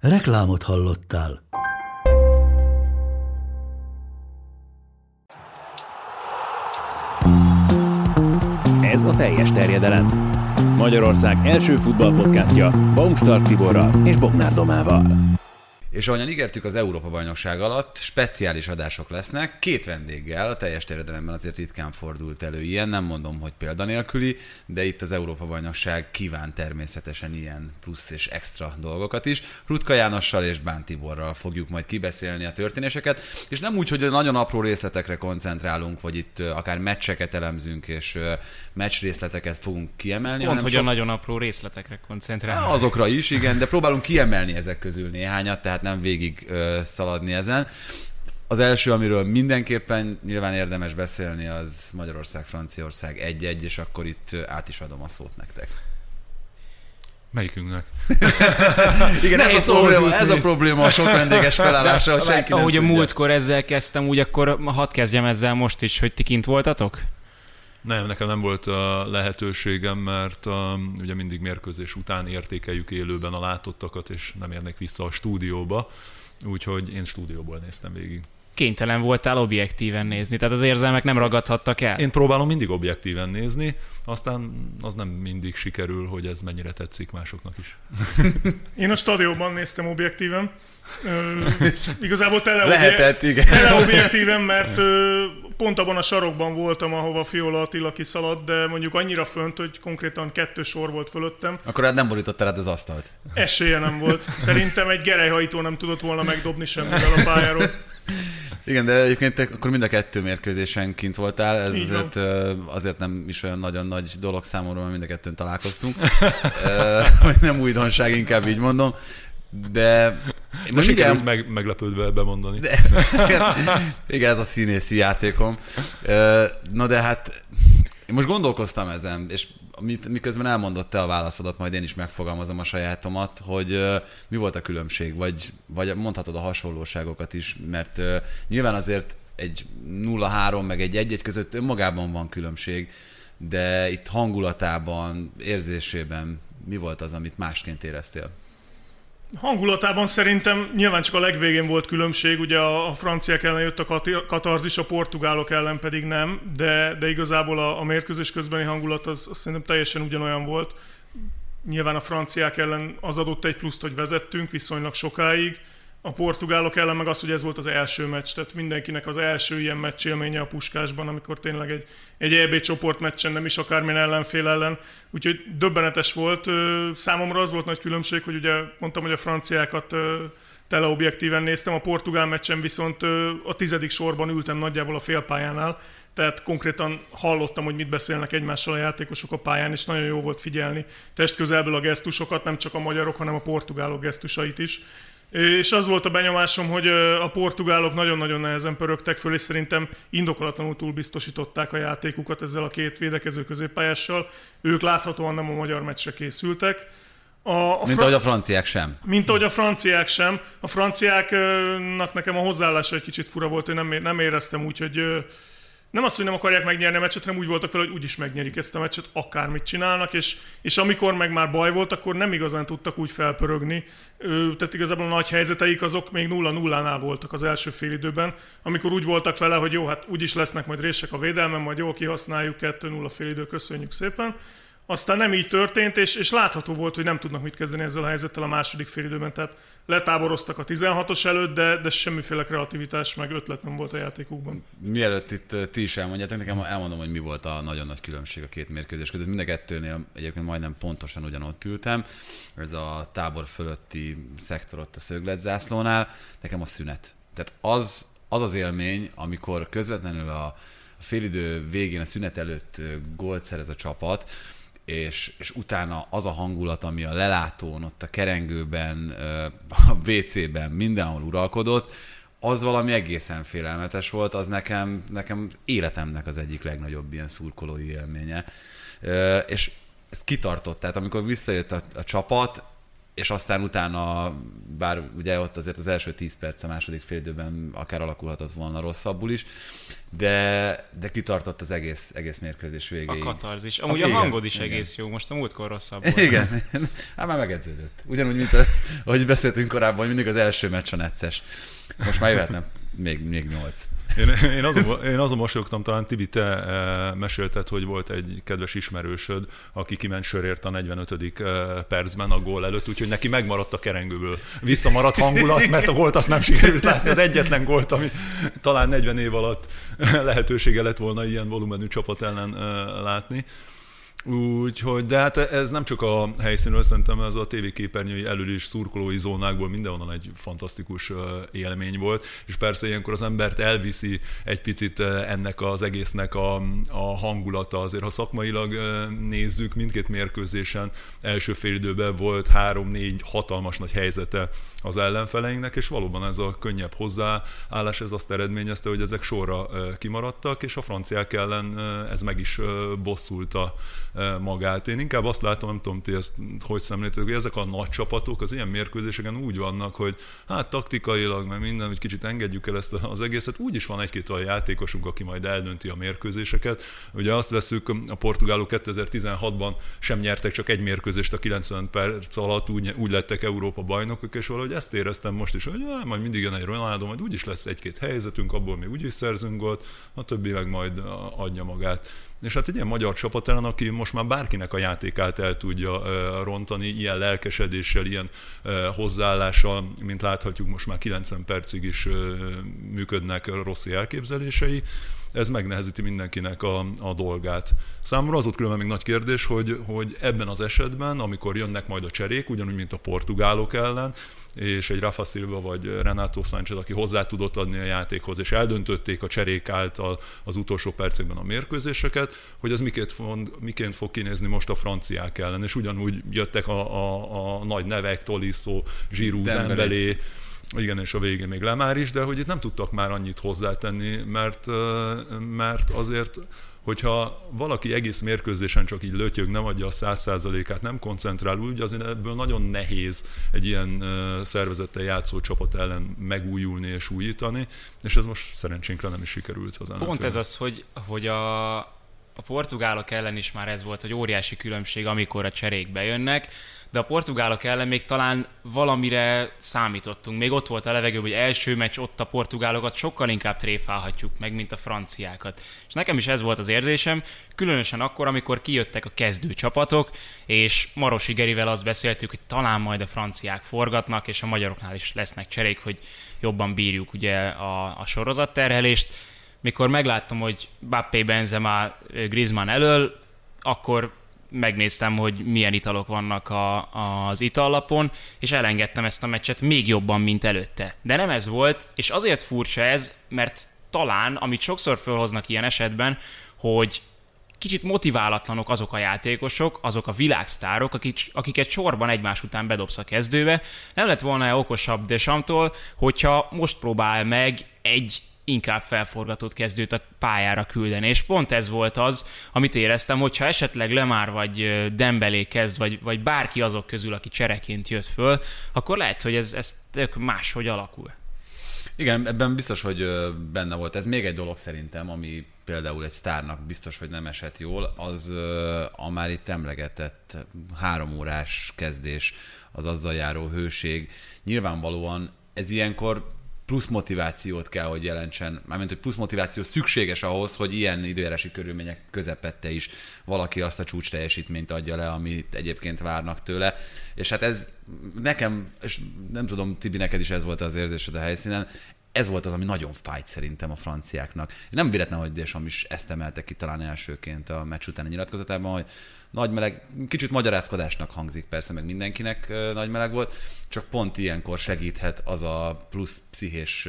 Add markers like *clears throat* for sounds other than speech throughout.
Reklámot hallottál. Ez a teljes terjedelem. Magyarország első futballpodcastja Baumstark Tiborral és Bognár Domával. És ahogyan ígértük az Európa-bajnokság alatt, speciális adások lesznek, két vendéggel, a teljes terjedelemben azért ritkán fordult elő ilyen, nem mondom, hogy példanélküli, de itt az Európa-bajnokság kíván természetesen ilyen plusz és extra dolgokat is. Rutka Jánossal és Bán Tiborral fogjuk majd kibeszélni a történéseket, és nem úgy, hogy nagyon apró részletekre koncentrálunk, vagy itt akár meccseket elemzünk, és meccs részleteket fogunk kiemelni. Pont, hogy sok... a nagyon apró részletekre koncentrálunk. Azokra is, igen, de próbálunk kiemelni ezek közül néhányat, tehát nem végig ö, szaladni ezen. Az első, amiről mindenképpen nyilván érdemes beszélni, az Magyarország-Franciaország 1-1, és akkor itt át is adom a szót nektek. Melyikünknek? *laughs* Igen, ez a, probléma, ez a probléma a sok vendéges *laughs* felállása, senki Ahogy a múltkor ezzel kezdtem, úgy akkor hadd kezdjem ezzel most is, hogy ti kint voltatok? Nem, nekem nem volt a lehetőségem, mert a, ugye mindig mérkőzés után értékeljük élőben a látottakat, és nem érnek vissza a stúdióba, úgyhogy én stúdióból néztem végig. Kénytelen voltál objektíven nézni, tehát az érzelmek nem ragadhattak el? Én próbálom mindig objektíven nézni, aztán az nem mindig sikerül, hogy ez mennyire tetszik másoknak is. *laughs* Én a stadionban néztem objektíven. Ö, igazából tele, Lehetett, igen. tele objektíven, mert ö, pont abban a sarokban voltam, ahova Fiola Attila kiszaladt, de mondjuk annyira fönt, hogy konkrétan kettő sor volt fölöttem. Akkor hát nem borítottál át az asztalt. Esélye nem volt. *laughs* Szerintem egy gerelyhajtó nem tudott volna megdobni semmivel a pályáról. Igen, de egyébként te akkor mind a kettő mérkőzésen kint voltál, ez azért, azért nem is olyan nagyon nagy dolog számomra, mert mind a kettőn találkoztunk. *laughs* Nem újdonság, inkább így mondom. De Most igen, meg, meglepődve bemondani. de, *laughs* igen, ez a színészi játékom. Na de hát én most gondolkoztam ezen, és mit, miközben elmondott te a válaszodat, majd én is megfogalmazom a sajátomat, hogy mi volt a különbség, vagy, vagy mondhatod a hasonlóságokat is, mert nyilván azért egy 0-3 meg egy 1 között önmagában van különbség, de itt hangulatában, érzésében mi volt az, amit másként éreztél? Hangulatában szerintem nyilván csak a legvégén volt különbség, ugye a, a franciák ellen jött a kat- katarzis, a portugálok ellen pedig nem, de, de igazából a, a mérkőzés közbeni hangulat az, az szerintem teljesen ugyanolyan volt. Nyilván a franciák ellen az adott egy pluszt, hogy vezettünk viszonylag sokáig, a portugálok ellen meg az, hogy ez volt az első meccs, tehát mindenkinek az első ilyen meccs élménye a puskásban, amikor tényleg egy, egy EB csoportmeccsen, nem is akármilyen ellenfél ellen. Úgyhogy döbbenetes volt. Számomra az volt nagy különbség, hogy ugye mondtam, hogy a franciákat ö, teleobjektíven néztem, a portugál meccsen viszont a tizedik sorban ültem nagyjából a félpályánál, tehát konkrétan hallottam, hogy mit beszélnek egymással a játékosok a pályán, és nagyon jó volt figyelni testközelből a gesztusokat, nem csak a magyarok, hanem a portugálok gesztusait is. És az volt a benyomásom, hogy a portugálok nagyon-nagyon nehezen pörögtek föl, és szerintem indokolatlanul túl biztosították a játékukat ezzel a két védekező középpályással. Ők láthatóan nem a magyar meccsre készültek. A, a Mint ahogy a franciák sem. mint ahogy a franciák sem. A franciáknak nekem a hozzáállása egy kicsit fura volt, én nem, nem éreztem úgy, hogy nem azt, hogy nem akarják megnyerni a meccset, hanem úgy voltak vele, hogy úgyis megnyerik ezt a meccset, akármit csinálnak, és, és amikor meg már baj volt, akkor nem igazán tudtak úgy felpörögni. Ö, Tehát igazából a nagy helyzeteik azok még 0-0-nál voltak az első fél időben, amikor úgy voltak vele, hogy jó, hát úgyis lesznek majd rések a védelmen, majd jól kihasználjuk 2-0 fél idő, köszönjük szépen. Aztán nem így történt, és, és látható volt, hogy nem tudnak mit kezdeni ezzel a helyzettel a második félidőben. Tehát letáboroztak a 16-os előtt, de, de semmiféle kreativitás meg ötlet nem volt a játékukban. Mielőtt itt ti is elmondjátok, nekem elmondom, hogy mi volt a nagyon nagy különbség a két mérkőzés között. Mind a kettőnél egyébként majdnem pontosan ugyanott ültem. Ez a tábor fölötti szektor ott a szögletzászlónál. Nekem a szünet. Tehát az az, az élmény, amikor közvetlenül a, félidő végén, a szünet előtt gólt szerez a csapat, és, és utána az a hangulat, ami a lelátón, ott a kerengőben, a WC-ben, mindenhol uralkodott, az valami egészen félelmetes volt, az nekem, nekem életemnek az egyik legnagyobb ilyen szurkolói élménye. És ez kitartott, tehát amikor visszajött a, a csapat, és aztán utána, bár ugye ott azért az első 10 perc, a második fél időben akár alakulhatott volna rosszabbul is, de, de kitartott az egész, egész mérkőzés végéig. A katarzis. Amúgy a, a hangod is igen. egész jó, most a múltkor rosszabb *laughs* volt. Igen, hát már megedződött. Ugyanúgy, mint a, ahogy beszéltünk korábban, hogy mindig az első meccs a necces. Most már jöhetne még, még nyolc. Én, én, azon, én azon mosolyogtam, talán Tibi, te e, mesélted, hogy volt egy kedves ismerősöd, aki kiment sörért a 45. Eh, percben a gól előtt, úgyhogy neki megmaradt a kerengőből visszamaradt hangulat, mert a gólt azt nem sikerült látni, az egyetlen gólt, ami talán 40 év alatt lehetősége lett volna ilyen volumenű csapat ellen e, látni. Úgyhogy, de hát ez nem csak a helyszínről, szerintem ez a tévéképernyői elől is szurkolói zónákból mindenhonnan egy fantasztikus élmény volt, és persze ilyenkor az embert elviszi egy picit ennek az egésznek a, a hangulata. Azért, ha szakmailag nézzük, mindkét mérkőzésen első félidőben volt három-négy hatalmas nagy helyzete az ellenfeleinknek, és valóban ez a könnyebb hozzáállás ez azt eredményezte, hogy ezek sorra kimaradtak, és a franciák ellen ez meg is bosszulta magát. Én inkább azt látom, nem tudom, ti ezt hogy szemlétek, hogy ezek a nagy csapatok az ilyen mérkőzéseken úgy vannak, hogy hát taktikailag, mert minden, hogy kicsit engedjük el ezt az egészet, úgy is van egy-két olyan játékosunk, aki majd eldönti a mérkőzéseket. Ugye azt veszük, a portugálok 2016-ban sem nyertek csak egy mérkőzést a 90 perc alatt, úgy, úgy lettek Európa bajnokok, és valahogy ezt éreztem most is, hogy ja, majd mindig jön egy Ronaldo, majd úgyis lesz egy-két helyzetünk, abból mi úgyis szerzünk gólt, a többi meg majd adja magát. És hát egy ilyen magyar csapat ellen, aki most már bárkinek a játékát el tudja rontani, ilyen lelkesedéssel, ilyen hozzáállással, mint láthatjuk, most már 90 percig is működnek rossz elképzelései, ez megnehezíti mindenkinek a, a dolgát. Számomra az ott különben még nagy kérdés, hogy, hogy ebben az esetben, amikor jönnek majd a cserék, ugyanúgy, mint a portugálok ellen, és egy Rafa Silva vagy Renato Sánchez, aki hozzá tudott adni a játékhoz, és eldöntötték a cserék által az utolsó percekben a mérkőzéseket, hogy ez miként fog, miként fog kinézni most a franciák ellen, és ugyanúgy jöttek a, a, a nagy nevek, Tolisso, Giroud, Dembélé, igen, és a végén még Lemár is, de hogy itt nem tudtak már annyit hozzátenni, mert, mert azért hogyha valaki egész mérkőzésen csak így lötyög, nem adja a száz százalékát, nem koncentrál úgy, azért ebből nagyon nehéz egy ilyen szervezettel játszó csapat ellen megújulni és újítani, és ez most szerencsénkre nem is sikerült az Pont ez az, hogy, hogy a, a portugálok ellen is már ez volt, hogy óriási különbség, amikor a cserék bejönnek, de a portugálok ellen még talán valamire számítottunk. Még ott volt a levegő, hogy első meccs ott a portugálokat sokkal inkább tréfálhatjuk meg, mint a franciákat. És nekem is ez volt az érzésem, különösen akkor, amikor kijöttek a kezdő csapatok, és Marosi Gerivel azt beszéltük, hogy talán majd a franciák forgatnak, és a magyaroknál is lesznek cserék, hogy jobban bírjuk ugye a, a sorozatterhelést. Mikor megláttam, hogy Bappé Benzema Griezmann elől, akkor megnéztem, hogy milyen italok vannak a, az itallapon, és elengedtem ezt a meccset még jobban, mint előtte. De nem ez volt, és azért furcsa ez, mert talán, amit sokszor felhoznak ilyen esetben, hogy kicsit motiválatlanok azok a játékosok, azok a világsztárok, akik, akiket sorban egymás után bedobsz a kezdőbe. Nem lett volna okosabb Desamtól, hogyha most próbál meg egy inkább felforgatott kezdőt a pályára küldeni. És pont ez volt az, amit éreztem, hogyha esetleg Lemár vagy Dembelé kezd, vagy, vagy bárki azok közül, aki csereként jött föl, akkor lehet, hogy ez, ez máshogy alakul. Igen, ebben biztos, hogy benne volt. Ez még egy dolog szerintem, ami például egy sztárnak biztos, hogy nem esett jól, az a már itt emlegetett három órás kezdés, az azzal járó hőség. Nyilvánvalóan ez ilyenkor plusz motivációt kell, hogy jelentsen, mármint, hogy plusz motiváció szükséges ahhoz, hogy ilyen időjárási körülmények közepette is valaki azt a csúcs teljesítményt adja le, amit egyébként várnak tőle. És hát ez nekem, és nem tudom, Tibi, neked is ez volt az érzésed a helyszínen, ez volt az, ami nagyon fájt szerintem a franciáknak. Nem véletlen, hogy Deschamps is ezt emelte ki talán elsőként a meccs utáni nyilatkozatában, hogy nagy meleg, kicsit magyarázkodásnak hangzik persze, meg mindenkinek nagy meleg volt, csak pont ilyenkor segíthet az a plusz pszichés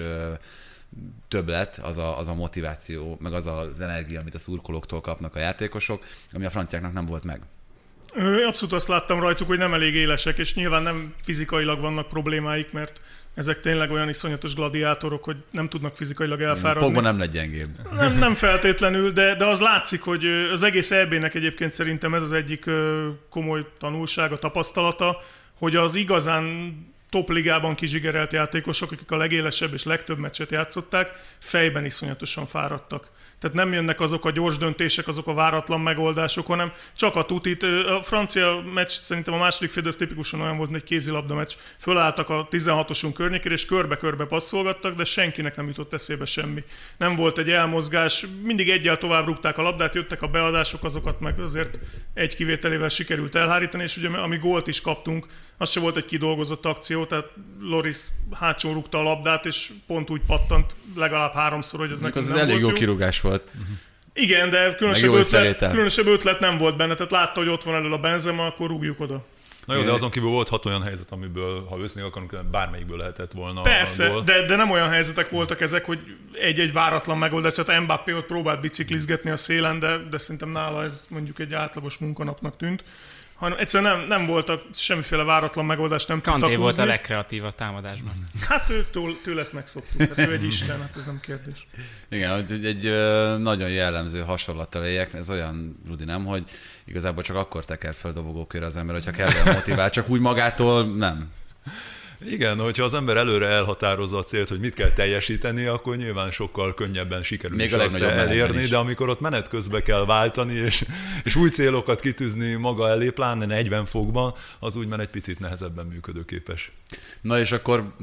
többlet, az a, az a motiváció, meg az az energia, amit a szurkolóktól kapnak a játékosok, ami a franciáknak nem volt meg. Abszolút azt láttam rajtuk, hogy nem elég élesek, és nyilván nem fizikailag vannak problémáik, mert ezek tényleg olyan iszonyatos gladiátorok, hogy nem tudnak fizikailag elfáradni. Pogba nem lett gyengébb. Nem, nem feltétlenül, de, de az látszik, hogy az egész EB-nek egyébként szerintem ez az egyik komoly tanulsága, tapasztalata, hogy az igazán top ligában kizsigerelt játékosok, akik a legélesebb és legtöbb meccset játszották, fejben iszonyatosan fáradtak. Tehát nem jönnek azok a gyors döntések, azok a váratlan megoldások, hanem csak a tutit. A francia meccs szerintem a második fél, tipikusan olyan volt, hogy egy kézilabda meccs. Fölálltak a 16-osunk környékére, és körbe-körbe passzolgattak, de senkinek nem jutott eszébe semmi. Nem volt egy elmozgás, mindig egyel tovább rúgták a labdát, jöttek a beadások, azokat meg azért egy kivételével sikerült elhárítani, és ugye ami gólt is kaptunk, az se volt egy kidolgozott akció, tehát Loris hátsó rúgta a labdát, és pont úgy pattant legalább háromszor, hogy ez nekünk az nem elég volt jó jó. kirúgás volt. Igen, de különösebb ötlet, szerétel. különösebb ötlet nem volt benne, tehát látta, hogy ott van elől a Benzema, akkor rúgjuk oda. Na jó, de azon kívül volt hat olyan helyzet, amiből, ha ősznék akarunk, bármelyikből lehetett volna Persze, gól. de, de nem olyan helyzetek voltak ezek, hogy egy-egy váratlan megoldás, tehát Mbappé ott próbált biciklizgetni a szélen, de, de szerintem nála ez mondjuk egy átlagos munkanapnak tűnt. Hanem egyszerűen nem, nem voltak semmiféle váratlan megoldás, nem Kanté tudtak volt a húzni. legkreatívabb támadásban. Hát ő, tőle, tőle ezt megszoktuk, hát ő egy isten, hát ez nem kérdés. Igen, hogy egy nagyon jellemző hasonlattal éljek, ez olyan, Rudi, nem, hogy igazából csak akkor teker fel dobogókőre az ember, hogyha kell motivál, csak úgy magától nem. Igen, hogyha az ember előre elhatározza a célt, hogy mit kell teljesíteni, akkor nyilván sokkal könnyebben sikerül Még is a azt legnagyobb elérni, is. de amikor ott menet közben kell váltani, és, és új célokat kitűzni maga elé, pláne 40 fokban, az úgy már egy picit nehezebben működőképes. Na és akkor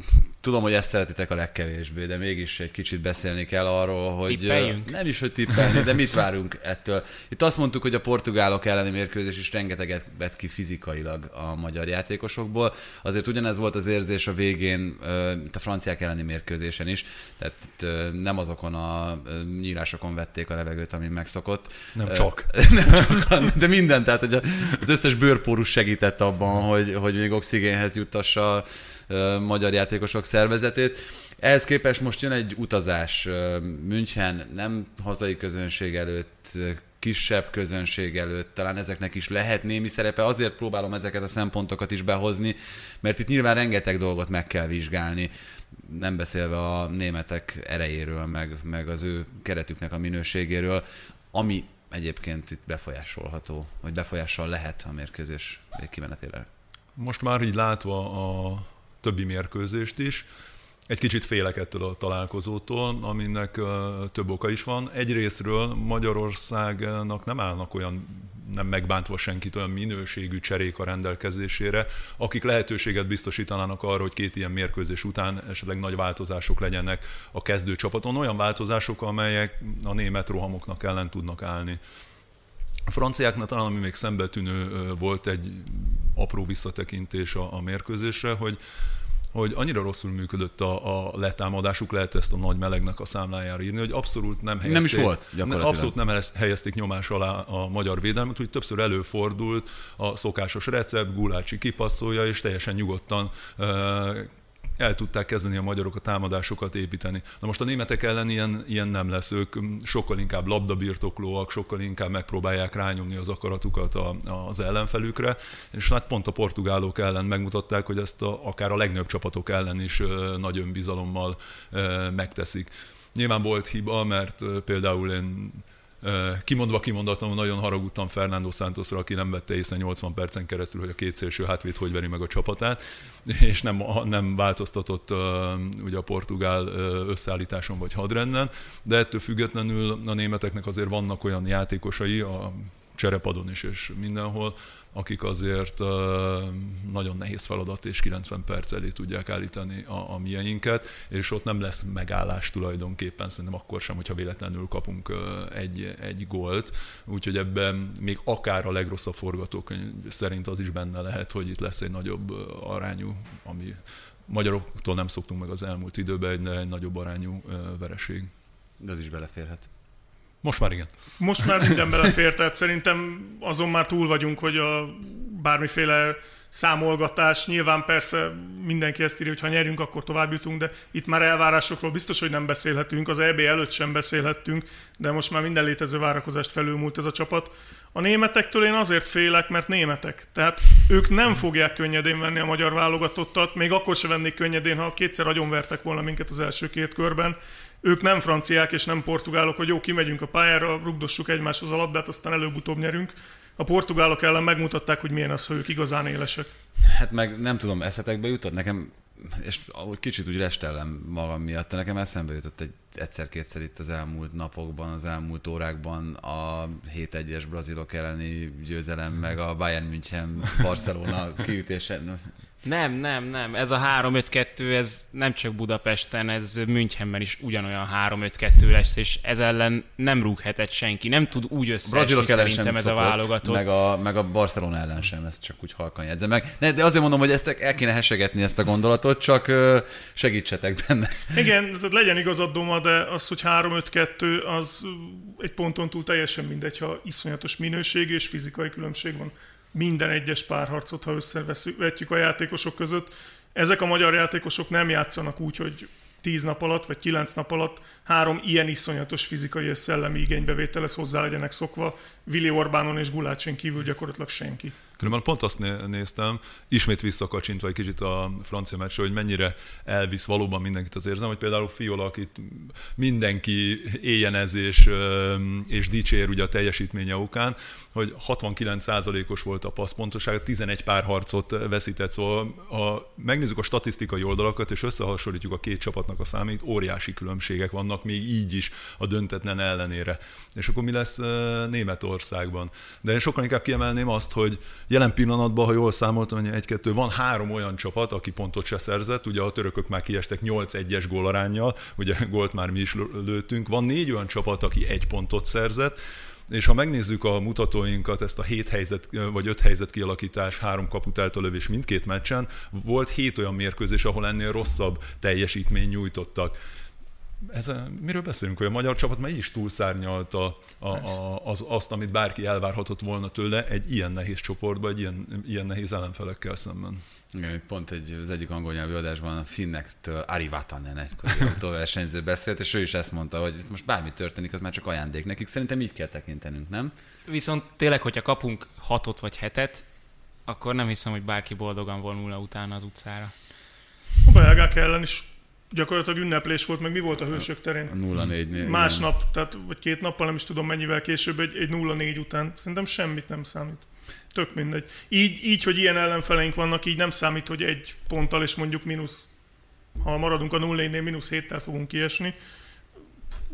tudom, hogy ezt szeretitek a legkevésbé, de mégis egy kicsit beszélni kell arról, hogy Tippeljünk? nem is, hogy tippelni, de mit várunk ettől. Itt azt mondtuk, hogy a portugálok elleni mérkőzés is rengeteget vett ki fizikailag a magyar játékosokból. Azért ugyanez volt az érzés a végén, mint a franciák elleni mérkőzésen is, tehát nem azokon a nyírásokon vették a levegőt, ami megszokott. Nem csak. *laughs* nem csak, de minden, tehát hogy az összes bőrpórus segített abban, hogy, hogy még oxigénhez juttassa magyar játékosok szervezetét. Ehhez képest most jön egy utazás München, nem hazai közönség előtt, kisebb közönség előtt, talán ezeknek is lehet némi szerepe, azért próbálom ezeket a szempontokat is behozni, mert itt nyilván rengeteg dolgot meg kell vizsgálni, nem beszélve a németek erejéről, meg, meg az ő keretüknek a minőségéről, ami egyébként itt befolyásolható, vagy befolyással lehet a mérkőzés végkimenetére. Most már így látva a többi mérkőzést is, egy kicsit félek ettől a találkozótól, aminek több oka is van. Egyrésztről Magyarországnak nem állnak olyan nem megbántva senkit olyan minőségű cserék a rendelkezésére, akik lehetőséget biztosítanának arra, hogy két ilyen mérkőzés után esetleg nagy változások legyenek a kezdő csapaton, olyan változások, amelyek a német rohamoknak ellen tudnak állni. A franciáknak talán, ami még szembetűnő volt egy apró visszatekintés a, a mérkőzésre, hogy hogy annyira rosszul működött a, a letámadásuk, lehet ezt a nagy melegnek a számlájára írni, hogy abszolút nem helyezték, is volt, gyakorlatilag. abszolút nem helyez- helyezték nyomás alá a magyar védelmet, úgy többször előfordult a szokásos recept, Gulácsi kipasszolja, és teljesen nyugodtan el tudták kezdeni a magyarok a támadásokat építeni. Na most a németek ellen ilyen, ilyen nem lesz, ők mm, sokkal inkább labdabirtoklóak, sokkal inkább megpróbálják rányomni az akaratukat a, az ellenfelükre, és hát pont a portugálok ellen megmutatták, hogy ezt a, akár a legnagyobb csapatok ellen is nagy önbizalommal megteszik. Nyilván volt hiba, mert például én Kimondva kimondatlanul nagyon haragudtam Fernando Santosra, aki nem vette észre 80 percen keresztül, hogy a két szélső hátvéd hogy veri meg a csapatát, *laughs* és nem, nem változtatott ugye a portugál összeállításon vagy hadrenden, de ettől függetlenül a németeknek azért vannak olyan játékosai, a cserepadon is és mindenhol, akik azért nagyon nehéz feladat és 90 perc elé tudják állítani a, a mieinket, és ott nem lesz megállás tulajdonképpen, szerintem akkor sem, hogyha véletlenül kapunk egy, egy gólt, úgyhogy ebben még akár a legrosszabb forgatókönyv szerint az is benne lehet, hogy itt lesz egy nagyobb arányú, ami magyaroktól nem szoktunk meg az elmúlt időben, de egy nagyobb arányú vereség. De az is beleférhet. Most már igen. Most már minden belefér, tehát szerintem azon már túl vagyunk, hogy a bármiféle számolgatás. Nyilván persze mindenki ezt írja, hogy ha nyerünk, akkor tovább jutunk, de itt már elvárásokról biztos, hogy nem beszélhetünk. Az EB előtt sem beszélhettünk, de most már minden létező várakozást felülmúlt ez a csapat. A németektől én azért félek, mert németek. Tehát ők nem fogják könnyedén venni a magyar válogatottat, még akkor se vennék könnyedén, ha kétszer agyonvertek volna minket az első két körben. Ők nem franciák és nem portugálok, hogy jó, kimegyünk a pályára, rugdossuk egymáshoz a labdát, aztán előbb-utóbb nyerünk a portugálok ellen megmutatták, hogy milyen az, hogy ők igazán élesek. Hát meg nem tudom, eszetekbe jutott nekem, és kicsit úgy restellem magam miatt, nekem eszembe jutott egy egyszer-kétszer itt az elmúlt napokban, az elmúlt órákban a 7-1-es brazilok elleni győzelem, meg a Bayern München Barcelona kiütésen. Nem, nem, nem. Ez a 3-5-2, ez nem csak Budapesten, ez Münchenben is ugyanolyan 3-5-2 lesz, és ez ellen nem rúghetett senki. Nem tud úgy összeesni szerintem ez a válogatott. Meg a, meg a Barcelona ellen sem, ezt csak úgy halkan jegyzem meg. Ne, de azért mondom, hogy ezt el kéne hesegetni ezt a gondolatot, csak segítsetek benne. Igen, tehát legyen igazad Doma, de az, hogy 3-5-2, az egy ponton túl teljesen mindegy, ha iszonyatos minőség és fizikai különbség van minden egyes párharcot, ha összevetjük a játékosok között. Ezek a magyar játékosok nem játszanak úgy, hogy tíz nap alatt, vagy kilenc nap alatt három ilyen iszonyatos fizikai és szellemi igénybevételhez hozzá legyenek szokva. Vili Orbánon és Gulácsin kívül gyakorlatilag senki. Különben pont azt néztem, ismét visszakacsintva egy kicsit a francia meccsre, hogy mennyire elvisz valóban mindenkit az érzem, hogy például Fiola, akit mindenki éjjenez és, és dicsér ugye a teljesítménye okán, hogy 69%-os volt a passzpontosága, 11 pár harcot veszített, szóval ha megnézzük a statisztikai oldalakat, és összehasonlítjuk a két csapatnak a számait, óriási különbségek vannak még így is a döntetlen ellenére. És akkor mi lesz Németországban? De én sokkal inkább kiemelném azt, hogy Jelen pillanatban, ha jól számoltam, hogy egy-kettő, van három olyan csapat, aki pontot se szerzett, ugye a törökök már kiestek 8-1-es gólarányjal, ugye gólt már mi is lőttünk, van négy olyan csapat, aki egy pontot szerzett, és ha megnézzük a mutatóinkat, ezt a hét helyzet, vagy öt helyzet kialakítás, három kaput eltölövés mindkét meccsen, volt hét olyan mérkőzés, ahol ennél rosszabb teljesítmény nyújtottak ez a, miről beszélünk, hogy a magyar csapat már is túlszárnyalta a, a, az, azt, amit bárki elvárhatott volna tőle egy ilyen nehéz csoportban, egy ilyen, ilyen nehéz ellenfelekkel szemben. Igen, pont egy, az egyik angol nyelvű adásban a finnektől Ari Vatanen egykori *laughs* autóversenyző beszélt, és ő is ezt mondta, hogy most bármi történik, az már csak ajándék nekik. Szerintem így kell tekintenünk, nem? Viszont tényleg, hogyha kapunk hatot vagy hetet, akkor nem hiszem, hogy bárki boldogan vonulna utána az utcára. A belgák ellen is gyakorlatilag ünneplés volt, meg mi volt a hősök terén? A 0-4 Másnap, tehát vagy két nappal, nem is tudom mennyivel később, egy, egy 0-4 után. Szerintem semmit nem számít. Tök mindegy. Így, így, hogy ilyen ellenfeleink vannak, így nem számít, hogy egy ponttal és mondjuk mínusz, ha maradunk a 0-4-nél, mínusz 7-tel fogunk kiesni.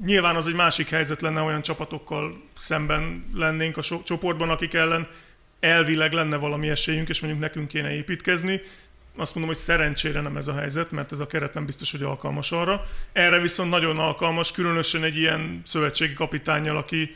Nyilván az egy másik helyzet lenne, olyan csapatokkal szemben lennénk a so- csoportban, akik ellen elvileg lenne valami esélyünk, és mondjuk nekünk kéne építkezni azt mondom, hogy szerencsére nem ez a helyzet, mert ez a keret nem biztos, hogy alkalmas arra. Erre viszont nagyon alkalmas, különösen egy ilyen szövetségi kapitányjal, aki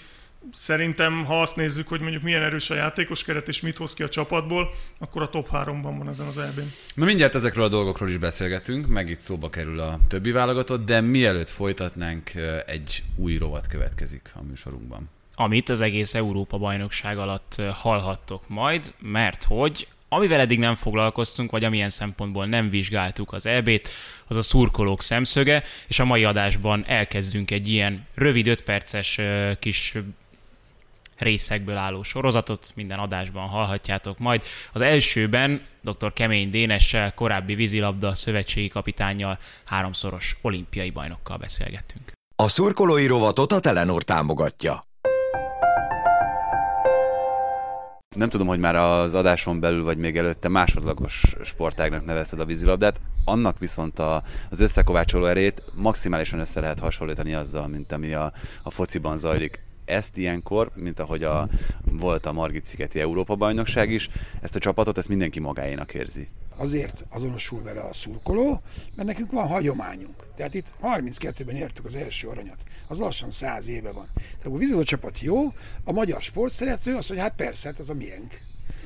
szerintem, ha azt nézzük, hogy mondjuk milyen erős a játékos keret és mit hoz ki a csapatból, akkor a top 3-ban van ezen az elbén. Na mindjárt ezekről a dolgokról is beszélgetünk, meg itt szóba kerül a többi válogatott, de mielőtt folytatnánk, egy új rovat következik a műsorunkban amit az egész Európa bajnokság alatt hallhattok majd, mert hogy Amivel eddig nem foglalkoztunk, vagy amilyen szempontból nem vizsgáltuk az EB-t, az a szurkolók szemszöge, és a mai adásban elkezdünk egy ilyen rövid 5 perces kis részekből álló sorozatot, minden adásban hallhatjátok majd. Az elsőben dr. Kemény Dénessel, korábbi vízilabda szövetségi kapitányjal, háromszoros olimpiai bajnokkal beszélgettünk. A szurkolói rovatot a Telenor támogatja. Nem tudom, hogy már az adáson belül, vagy még előtte másodlagos sportágnak nevezted a vízilabdát, annak viszont a, az összekovácsoló erét maximálisan össze lehet hasonlítani azzal, mint ami a, a fociban zajlik. Ezt ilyenkor, mint ahogy a, volt a Margit szigeti Európa bajnokság is, ezt a csapatot ezt mindenki magáénak érzi azért azonosul vele a szurkoló, mert nekünk van hagyományunk. Tehát itt 32-ben értük az első aranyat. Az lassan 100 éve van. Tehát a vízilabda csapat jó, a magyar sport szerető azt mondja, hát persze, hát ez a miénk.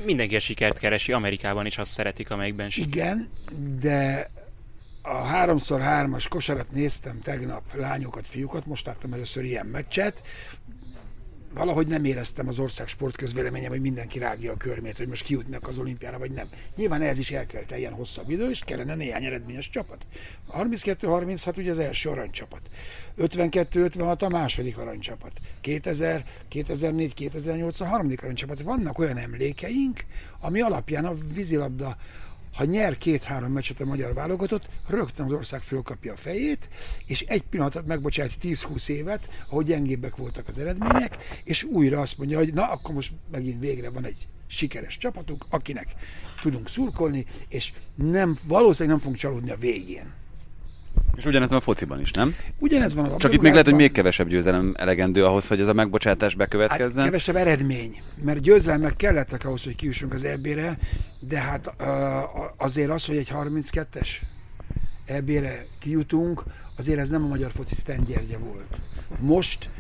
Mindenki a sikert keresi, Amerikában is azt szeretik, amelyikben siker. Igen, de a háromszor hármas kosarat néztem tegnap lányokat, fiúkat, most láttam először ilyen meccset, valahogy nem éreztem az ország sportközvéleményem, hogy mindenki rágja a körmét, hogy most kijutnak az olimpiára, vagy nem. Nyilván ez is el kell teljen hosszabb idő, és kellene néhány eredményes csapat. 32-36 ugye az első aranycsapat. 52-56 a második aranycsapat. 2000, 2004, 2008 a harmadik aranycsapat. Vannak olyan emlékeink, ami alapján a vízilabda ha nyer két-három meccset a magyar válogatott, rögtön az ország fölkapja a fejét, és egy pillanatot megbocsát 10-20 évet, ahogy gyengébbek voltak az eredmények, és újra azt mondja, hogy na, akkor most megint végre van egy sikeres csapatunk, akinek tudunk szurkolni, és nem, valószínűleg nem fogunk csalódni a végén. És ugyanez van a fociban is, nem? Ugyanez van a Csak itt még lehet, hogy még kevesebb győzelem elegendő ahhoz, hogy ez a megbocsátás bekövetkezzen. Hát kevesebb eredmény, mert győzelmek kellettek ahhoz, hogy kiussunk az EB-re, de hát azért az, hogy egy 32-es EB-re kijutunk, azért ez nem a magyar foci sztendjerje volt. Most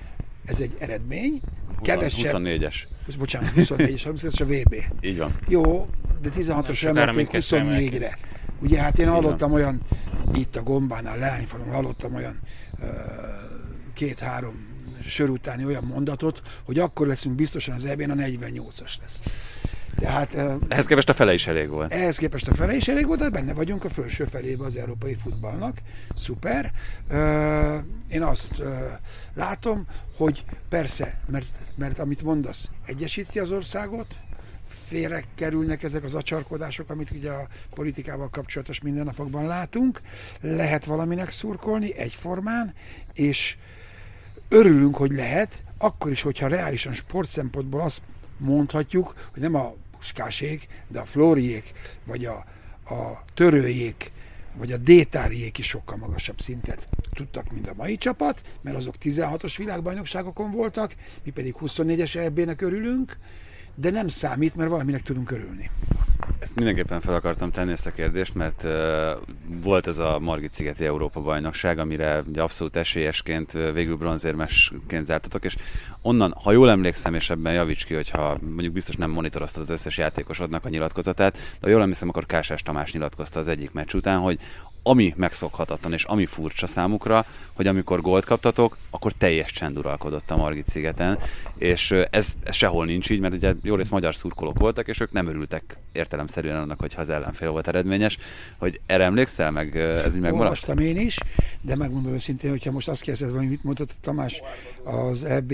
ez egy eredmény, 20, kevesebb... 24-es. Bocsánat, 24-es, 32-es a VB. *laughs* Így van. Jó, de 16-os emelték 24-re. Ugye hát én hallottam olyan, itt a gombánál, leányfalon hallottam olyan két-három sör utáni olyan mondatot, hogy akkor leszünk biztosan az EB-n, a 48-as lesz. Tehát, ehhez képest a fele is elég volt. Ehhez képest a fele is elég volt, de benne vagyunk a felső felébe az európai futballnak. Szuper. Én azt látom, hogy persze, mert, mert amit mondasz, egyesíti az országot, félre kerülnek ezek az acsarkodások, amit ugye a politikával kapcsolatos mindennapokban látunk. Lehet valaminek szurkolni egyformán, és örülünk, hogy lehet, akkor is, hogyha reálisan sport szempontból azt mondhatjuk, hogy nem a puskásék, de a flóriék, vagy a, a törőjék, vagy a détáriék is sokkal magasabb szintet tudtak, mint a mai csapat, mert azok 16-os világbajnokságokon voltak, mi pedig 24-es EB-nek örülünk, de nem számít, mert valaminek tudunk örülni. Ezt mindenképpen fel akartam tenni ezt a kérdést, mert uh, volt ez a Margit szigeti Európa bajnokság, amire ugye abszolút esélyesként végül bronzérmesként zártatok, és onnan, ha jól emlékszem, és ebben javíts ki, hogyha mondjuk biztos nem monitoroztad az összes játékosodnak a nyilatkozatát, de ha jól emlékszem, akkor Kásás Tamás nyilatkozta az egyik meccs után, hogy ami megszokhatatlan és ami furcsa számukra, hogy amikor gólt kaptatok, akkor teljes csend uralkodott a Margit szigeten, és ez, ez sehol nincs így, mert ugye jó rész magyar szurkolók voltak, és ők nem örültek értelemszerűen annak, hogyha az ellenfél volt eredményes, hogy erre emlékszel, meg ez így megmaradt? Olvastam én is, de megmondom őszintén, hogyha most azt kérdezed, hogy mit mondott Tamás az EB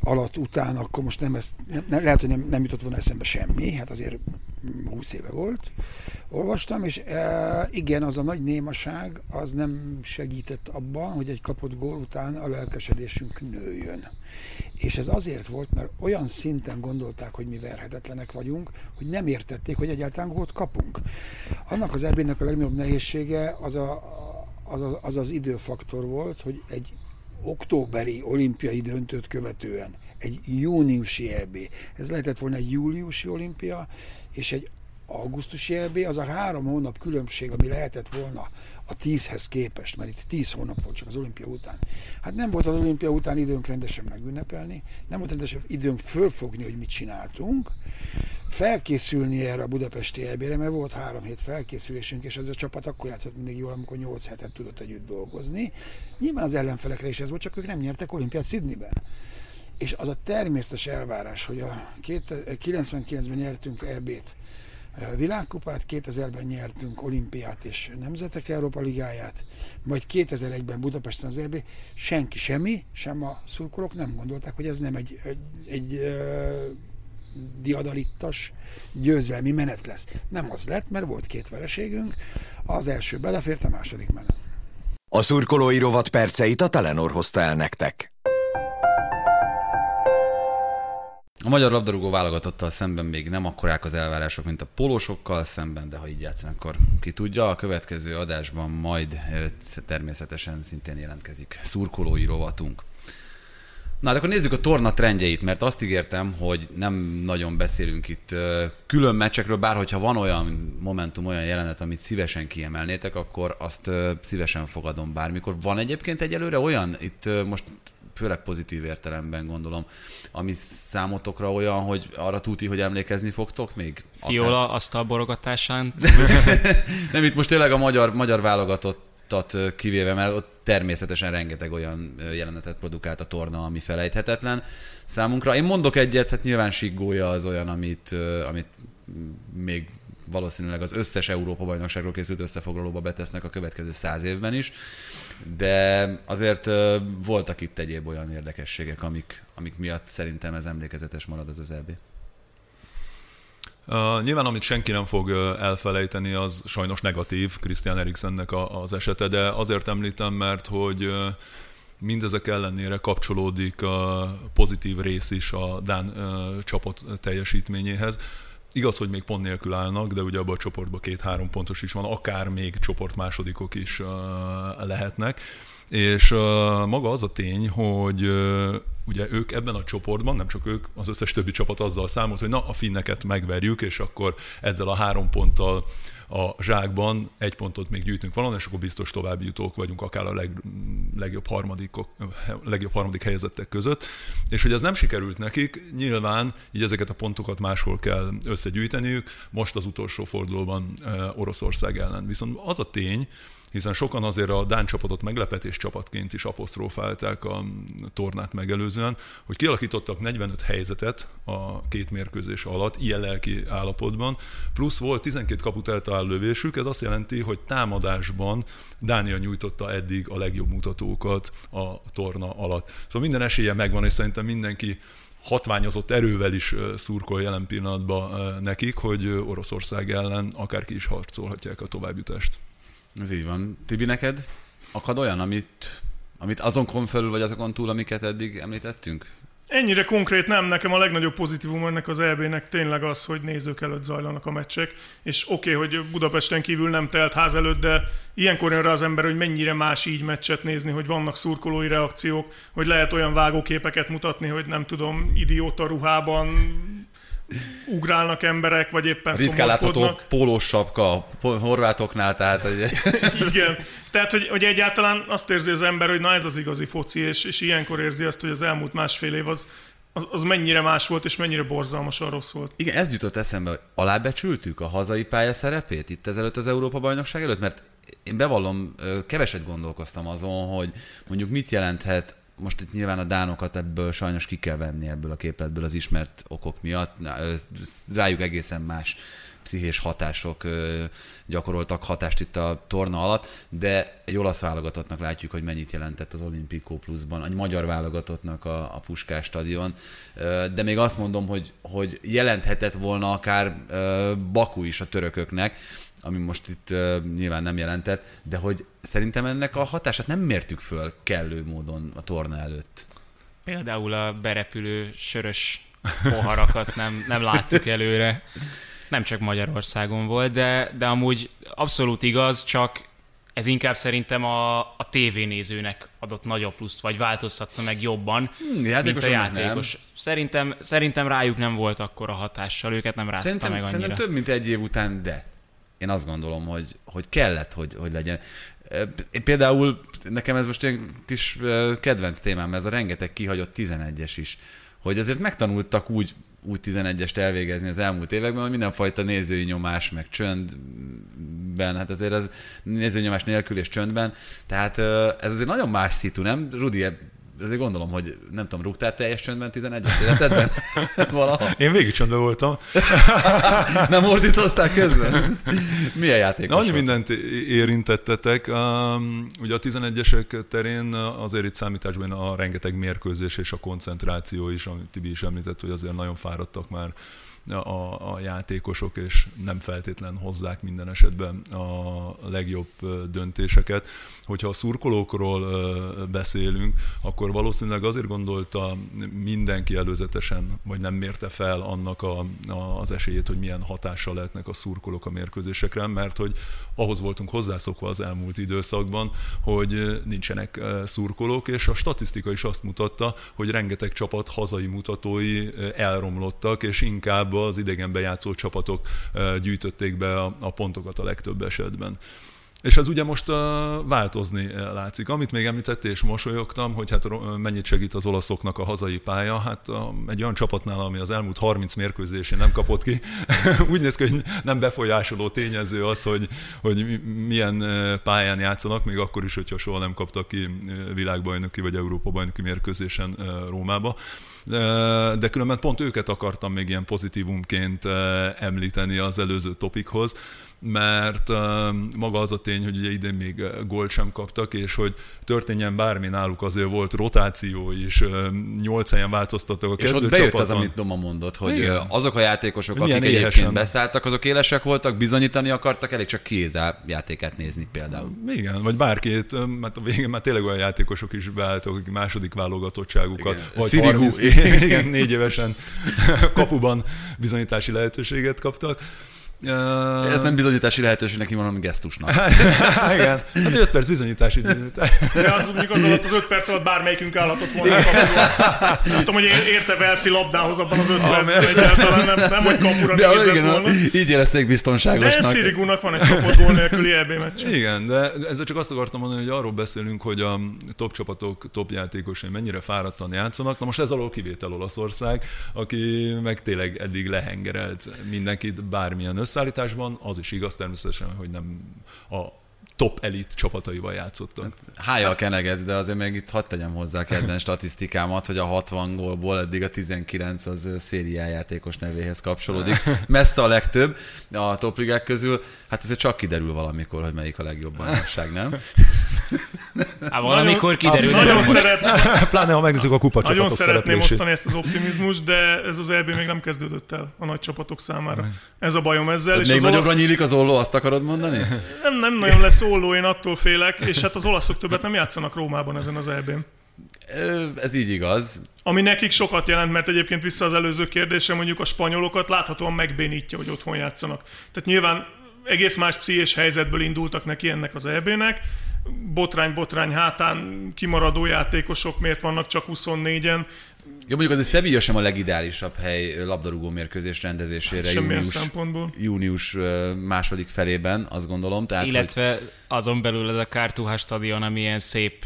alatt, után, akkor most nem ezt, nem, lehet, hogy nem, nem jutott volna eszembe semmi, hát azért 20 éve volt. Olvastam, és e, igen, az a nagy némaság, az nem segített abban, hogy egy kapott gól után a lelkesedésünk nőjön. És ez azért volt, mert olyan szinten gondolták, hogy mi verhetetlenek vagyunk, hogy nem értették, hogy egyáltalán gólt kapunk. Annak az ebénnek a legnagyobb nehézsége az, a, az, az, az az időfaktor volt, hogy egy októberi olimpiai döntőt követően egy júniusi EB, ez lehetett volna egy júliusi olimpia, és egy augusztusi EB, az a három hónap különbség, ami lehetett volna a tízhez képest, mert itt tíz hónap volt csak az olimpia után. Hát nem volt az olimpia után időnk rendesen megünnepelni, nem volt rendesen időnk fölfogni, hogy mit csináltunk, felkészülni erre a budapesti EB-re, mert volt három hét felkészülésünk, és ez a csapat akkor játszott mindig jól, amikor nyolc hetet tudott együtt dolgozni. Nyilván az ellenfelekre is ez volt, csak ők nem nyertek olimpiát Sydneyben. És az a természetes elvárás, hogy a 99-ben nyertünk EB-t, világkupát, 2000-ben nyertünk olimpiát és nemzetek Európa Ligáját, majd 2001-ben Budapesten az EB, senki semmi, sem a szurkolók nem gondolták, hogy ez nem egy, egy, egy diadalittas győzelmi menet lesz. Nem az lett, mert volt két vereségünk, az első belefért, a második menet. A szurkolói rovat perceit a Telenor hozta el nektek. A magyar labdarúgó válogatottal szemben még nem akkorák az elvárások, mint a polósokkal szemben, de ha így játszanak, akkor ki tudja. A következő adásban majd természetesen szintén jelentkezik szurkolói rovatunk. Na, de akkor nézzük a torna trendjeit, mert azt ígértem, hogy nem nagyon beszélünk itt külön meccsekről, bár hogyha van olyan momentum, olyan jelenet, amit szívesen kiemelnétek, akkor azt szívesen fogadom bármikor. Van egyébként egyelőre olyan, itt most főleg pozitív értelemben gondolom, ami számotokra olyan, hogy arra tuti, hogy emlékezni fogtok még? Fiola Akár... borogatásán. *laughs* *laughs* nem, itt most tényleg a magyar, magyar válogatottat kivéve, mert ott természetesen rengeteg olyan jelenetet produkált a torna, ami felejthetetlen számunkra. Én mondok egyet, hát nyilván Siggója az olyan, amit, amit még valószínűleg az összes Európa bajnokságról készült összefoglalóba betesznek a következő száz évben is, de azért voltak itt egyéb olyan érdekességek, amik, amik miatt szerintem ez emlékezetes marad az az EB. Uh, nyilván, amit senki nem fog elfelejteni, az sajnos negatív Christian Eriksennek a, az esete, de azért említem, mert hogy mindezek ellenére kapcsolódik a pozitív rész is a Dán uh, csapat teljesítményéhez. Igaz, hogy még pont nélkül állnak, de ugye abban a csoportban két-három pontos is van, akár még csoport másodikok is uh, lehetnek. És uh, maga az a tény, hogy uh, ugye ők ebben a csoportban, nem csak ők, az összes többi csapat azzal számolt, hogy na, a finneket megverjük, és akkor ezzel a három ponttal a zsákban egy pontot még gyűjtünk valahol, és akkor biztos további jutók vagyunk, akár a leg, legjobb, harmadikok, legjobb harmadik helyezettek között. És hogy ez nem sikerült nekik, nyilván így ezeket a pontokat máshol kell összegyűjteniük, most az utolsó fordulóban Oroszország ellen. Viszont az a tény, hiszen sokan azért a Dán csapatot meglepetés csapatként is apostrofálták a tornát megelőzően, hogy kialakítottak 45 helyzetet a két mérkőzés alatt, ilyen lelki állapotban, plusz volt 12 kaput eltaláló lövésük, ez azt jelenti, hogy támadásban Dánia nyújtotta eddig a legjobb mutatókat a torna alatt. Szóval minden esélye megvan, és szerintem mindenki hatványozott erővel is szurkol jelen pillanatban nekik, hogy Oroszország ellen akárki is harcolhatják a továbbjutást. Ez így van. Tibi, neked akad olyan, amit, amit azon fölül, vagy azokon túl, amiket eddig említettünk? Ennyire konkrét nem, nekem a legnagyobb pozitívum ennek az EB-nek tényleg az, hogy nézők előtt zajlanak a meccsek, és oké, okay, hogy Budapesten kívül nem telt ház előtt, de ilyenkor jön rá az ember, hogy mennyire más így meccset nézni, hogy vannak szurkolói reakciók, hogy lehet olyan vágóképeket mutatni, hogy nem tudom, idióta ruhában ugrálnak emberek, vagy éppen Ritkán látható pólós sapka a horvátoknál, tehát... Hogy... *laughs* Igen, tehát hogy, hogy egyáltalán azt érzi az ember, hogy na ez az igazi foci, és, és ilyenkor érzi azt, hogy az elmúlt másfél év az, az, az mennyire más volt, és mennyire borzalmasan rossz volt. Igen, ez jutott eszembe, hogy alábecsültük a hazai pálya szerepét itt ezelőtt az Európa-bajnokság előtt, mert én bevallom, keveset gondolkoztam azon, hogy mondjuk mit jelenthet most itt nyilván a dánokat ebből sajnos ki kell venni ebből a képletből az ismert okok miatt. Rájuk egészen más pszichés hatások gyakoroltak hatást itt a torna alatt, de egy olasz válogatottnak látjuk, hogy mennyit jelentett az Olimpico pluszban, egy magyar válogatottnak a, a Puskás stadion, de még azt mondom, hogy, hogy jelenthetett volna akár Baku is a törököknek, ami most itt uh, nyilván nem jelentett, de hogy szerintem ennek a hatását nem mértük föl kellő módon a torna előtt. Például a berepülő sörös poharakat nem, nem láttuk előre. Nem csak Magyarországon volt, de, de amúgy abszolút igaz, csak ez inkább szerintem a, a tévénézőnek adott nagyobb pluszt, vagy változtatna meg jobban, hmm, mint a játékos. Nem. Szerintem, szerintem rájuk nem volt akkor a hatással, őket nem rázta szerintem, meg annyira. Szerintem több mint egy év után, de én azt gondolom, hogy, hogy kellett, hogy, hogy legyen. Én például, nekem ez most egy kis kedvenc témám, ez a rengeteg kihagyott 11-es is, hogy azért megtanultak úgy, úgy 11-est elvégezni az elmúlt években, hogy mindenfajta nézői nyomás, meg csöndben, hát azért az nézői nyomás nélkül és csöndben, tehát ez azért nagyon más szitu, nem? Rudi, azért gondolom, hogy nem tudom, rúgtál teljes csöndben 11-es életedben? *laughs* Valaha? Én végig csöndben voltam. *laughs* nem ordítoztál közben? Milyen játék? Annyi mindent érintettetek. Um, ugye a 11-esek terén azért itt számításban a rengeteg mérkőzés és a koncentráció is, amit Tibi is említett, hogy azért nagyon fáradtak már a, a játékosok, és nem feltétlen hozzák minden esetben a legjobb döntéseket. Hogyha a szurkolókról beszélünk, akkor valószínűleg azért gondolta mindenki előzetesen, vagy nem mérte fel annak a, a, az esélyét, hogy milyen hatással lehetnek a szurkolók a mérkőzésekre, mert hogy ahhoz voltunk hozzászokva az elmúlt időszakban, hogy nincsenek szurkolók, és a statisztika is azt mutatta, hogy rengeteg csapat hazai mutatói elromlottak, és inkább az idegenbe játszó csapatok gyűjtötték be a, pontokat a legtöbb esetben. És ez ugye most változni látszik. Amit még említettél, és mosolyogtam, hogy hát mennyit segít az olaszoknak a hazai pálya. Hát egy olyan csapatnál, ami az elmúlt 30 mérkőzésén nem kapott ki, *laughs* úgy néz ki, hogy nem befolyásoló tényező az, hogy, hogy milyen pályán játszanak, még akkor is, hogyha soha nem kaptak ki világbajnoki vagy Európa bajnoki mérkőzésen Rómába de különben pont őket akartam még ilyen pozitívumként említeni az előző topikhoz, mert maga az a tény, hogy ugye idén még gólt sem kaptak, és hogy történjen bármi náluk azért volt rotáció is, nyolc helyen változtattak a És ott bejött az, amit Doma mondott, hogy Igen. azok a játékosok, Milyen akik éhesen. egyébként beszálltak, azok élesek voltak, bizonyítani akartak, elég csak kézzel játékát nézni például. Igen, vagy bárkét, mert a végén már tényleg olyan játékosok is beálltak, akik második válogatottságukat, Igen. vagy Szirigu. *laughs* 30, igen, négy évesen *laughs* kapuban bizonyítási lehetőséget kaptak. Uh... Ez nem bizonyítási lehetőség neki, hanem gesztusnak. *laughs* Igen, hát 5 perc bizonyítási. De az mondjuk az alatt az 5 perc alatt bármelyikünk állhatott volna. Nem tudom, hogy érte Velszi labdához abban az 5 percben egyáltalán, nem, nem hogy kapura de, nézett igen, volna. Így érezték biztonságosnak. De Szirigunak van egy kapott gól nélküli EB meccs. Igen, de ezzel csak azt akartam mondani, hogy arról beszélünk, hogy a top csapatok, top játékosai mennyire fáradtan játszanak. Na most ez alól kivétel Olaszország, aki meg tényleg eddig lehengerelt mindenkit bármilyen össze összeállításban, az is igaz természetesen, hogy nem a top elit csapataival játszottak. Hájjal keneged, de azért még itt hadd tegyem hozzá a kedvenc statisztikámat, hogy a 60 gólból eddig a 19 az szériájátékos nevéhez kapcsolódik. Messze a legtöbb a topligák közül. Hát ezért csak kiderül valamikor, hogy melyik a legjobb bajnokság, nem? Hát valamikor kiderül. Nagyon szeretném. Pláne, ha megnézzük a kupa Nagyon szeretném osztani ezt az optimizmus, de ez az EB még nem kezdődött el a nagy csapatok számára. Ez a bajom ezzel. És még nagyobbra olasz... nyílik az olló, azt akarod mondani? Nem, nem nagyon lesz olló, én attól félek, és hát az olaszok többet nem játszanak Rómában ezen az EB-n. Ez így igaz. Ami nekik sokat jelent, mert egyébként vissza az előző kérdésre, mondjuk a spanyolokat láthatóan megbénítja, hogy otthon játszanak. Tehát nyilván egész más pszichés helyzetből indultak neki ennek az EB-nek, botrány-botrány hátán kimaradó játékosok miért vannak csak 24-en. Jó, mondjuk az a Sevilla sem a legideálisabb hely labdarúgó mérkőzés rendezésére június, szempontból. június második felében, azt gondolom. Tehát, Illetve hogy... azon belül ez a Kártuhás stadion, ami ilyen szép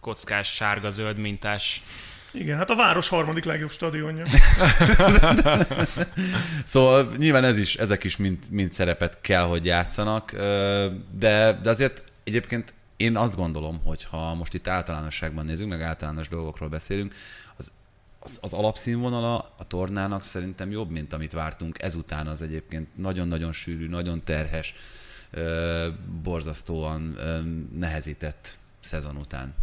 kockás, sárga-zöld mintás igen, hát a város harmadik legjobb stadionja. *laughs* szóval nyilván ez is, ezek is mind, mind szerepet kell, hogy játszanak, de, de azért egyébként én azt gondolom, hogy ha most itt általánosságban nézzük, meg általános dolgokról beszélünk, az, az alapszínvonala a tornának szerintem jobb, mint amit vártunk. Ezután az egyébként nagyon-nagyon sűrű, nagyon terhes, borzasztóan nehezített szezon után.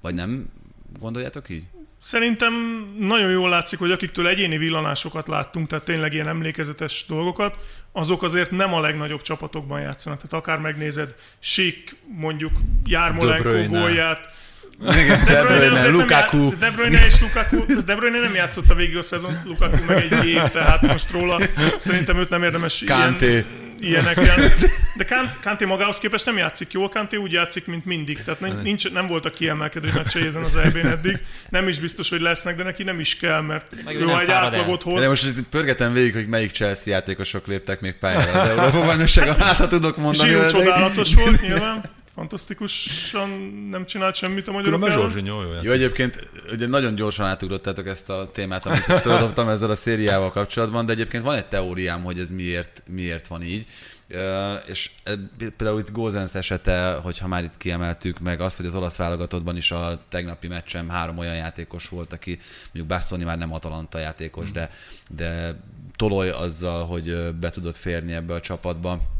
Vagy nem gondoljátok így? Szerintem nagyon jól látszik, hogy akiktől egyéni villanásokat láttunk, tehát tényleg ilyen emlékezetes dolgokat, azok azért nem a legnagyobb csapatokban játszanak. Tehát akár megnézed Sik, mondjuk Jármolenko gólját, de Bruyne, Lukaku. De Bruyne és Lukaku, De Bruyne nem játszotta végig a szezon, Lukaku meg egy év, tehát most róla szerintem őt nem érdemes Kanté. ilyen ilyeneken. De Kanté magához képest nem játszik jól, Kanté úgy játszik, mint mindig. Tehát nincs, nem voltak kiemelkedő meccsei ezen az eb eddig. Nem is biztos, hogy lesznek, de neki nem is kell, mert Meg ő egy átlagot hoz. De most itt pörgetem végig, hogy melyik Chelsea játékosok léptek még pályára az Európa bajnokságon. Hát, ha tudok mondani. Zsíru csodálatos volt, nyilván fantasztikusan nem csinált semmit a magyarok ellen. Jó, jó, jó, egyébként ugye nagyon gyorsan átugrottátok ezt a témát, amit feldobtam *laughs* ezzel a szériával kapcsolatban, de egyébként van egy teóriám, hogy ez miért, miért van így. Uh, és például itt Gózensz esete, hogyha már itt kiemeltük meg azt, hogy az olasz válogatottban is a tegnapi meccsem három olyan játékos volt, aki mondjuk Bastoni már nem Atalanta játékos, mm. de, de toloj azzal, hogy be tudott férni ebbe a csapatba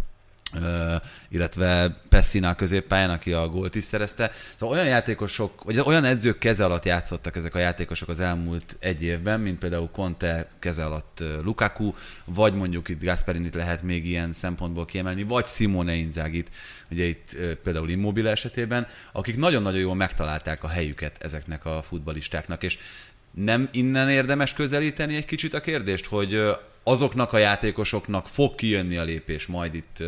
illetve Pessina középpályán, aki a gólt is szerezte. Szóval olyan játékosok, vagy olyan edzők keze alatt játszottak ezek a játékosok az elmúlt egy évben, mint például Conte keze alatt Lukaku, vagy mondjuk itt Gasperinit lehet még ilyen szempontból kiemelni, vagy Simone Inzagit, ugye itt például Immobile esetében, akik nagyon-nagyon jól megtalálták a helyüket ezeknek a futbalistáknak, és nem innen érdemes közelíteni egy kicsit a kérdést, hogy azoknak a játékosoknak fog kijönni a lépés majd itt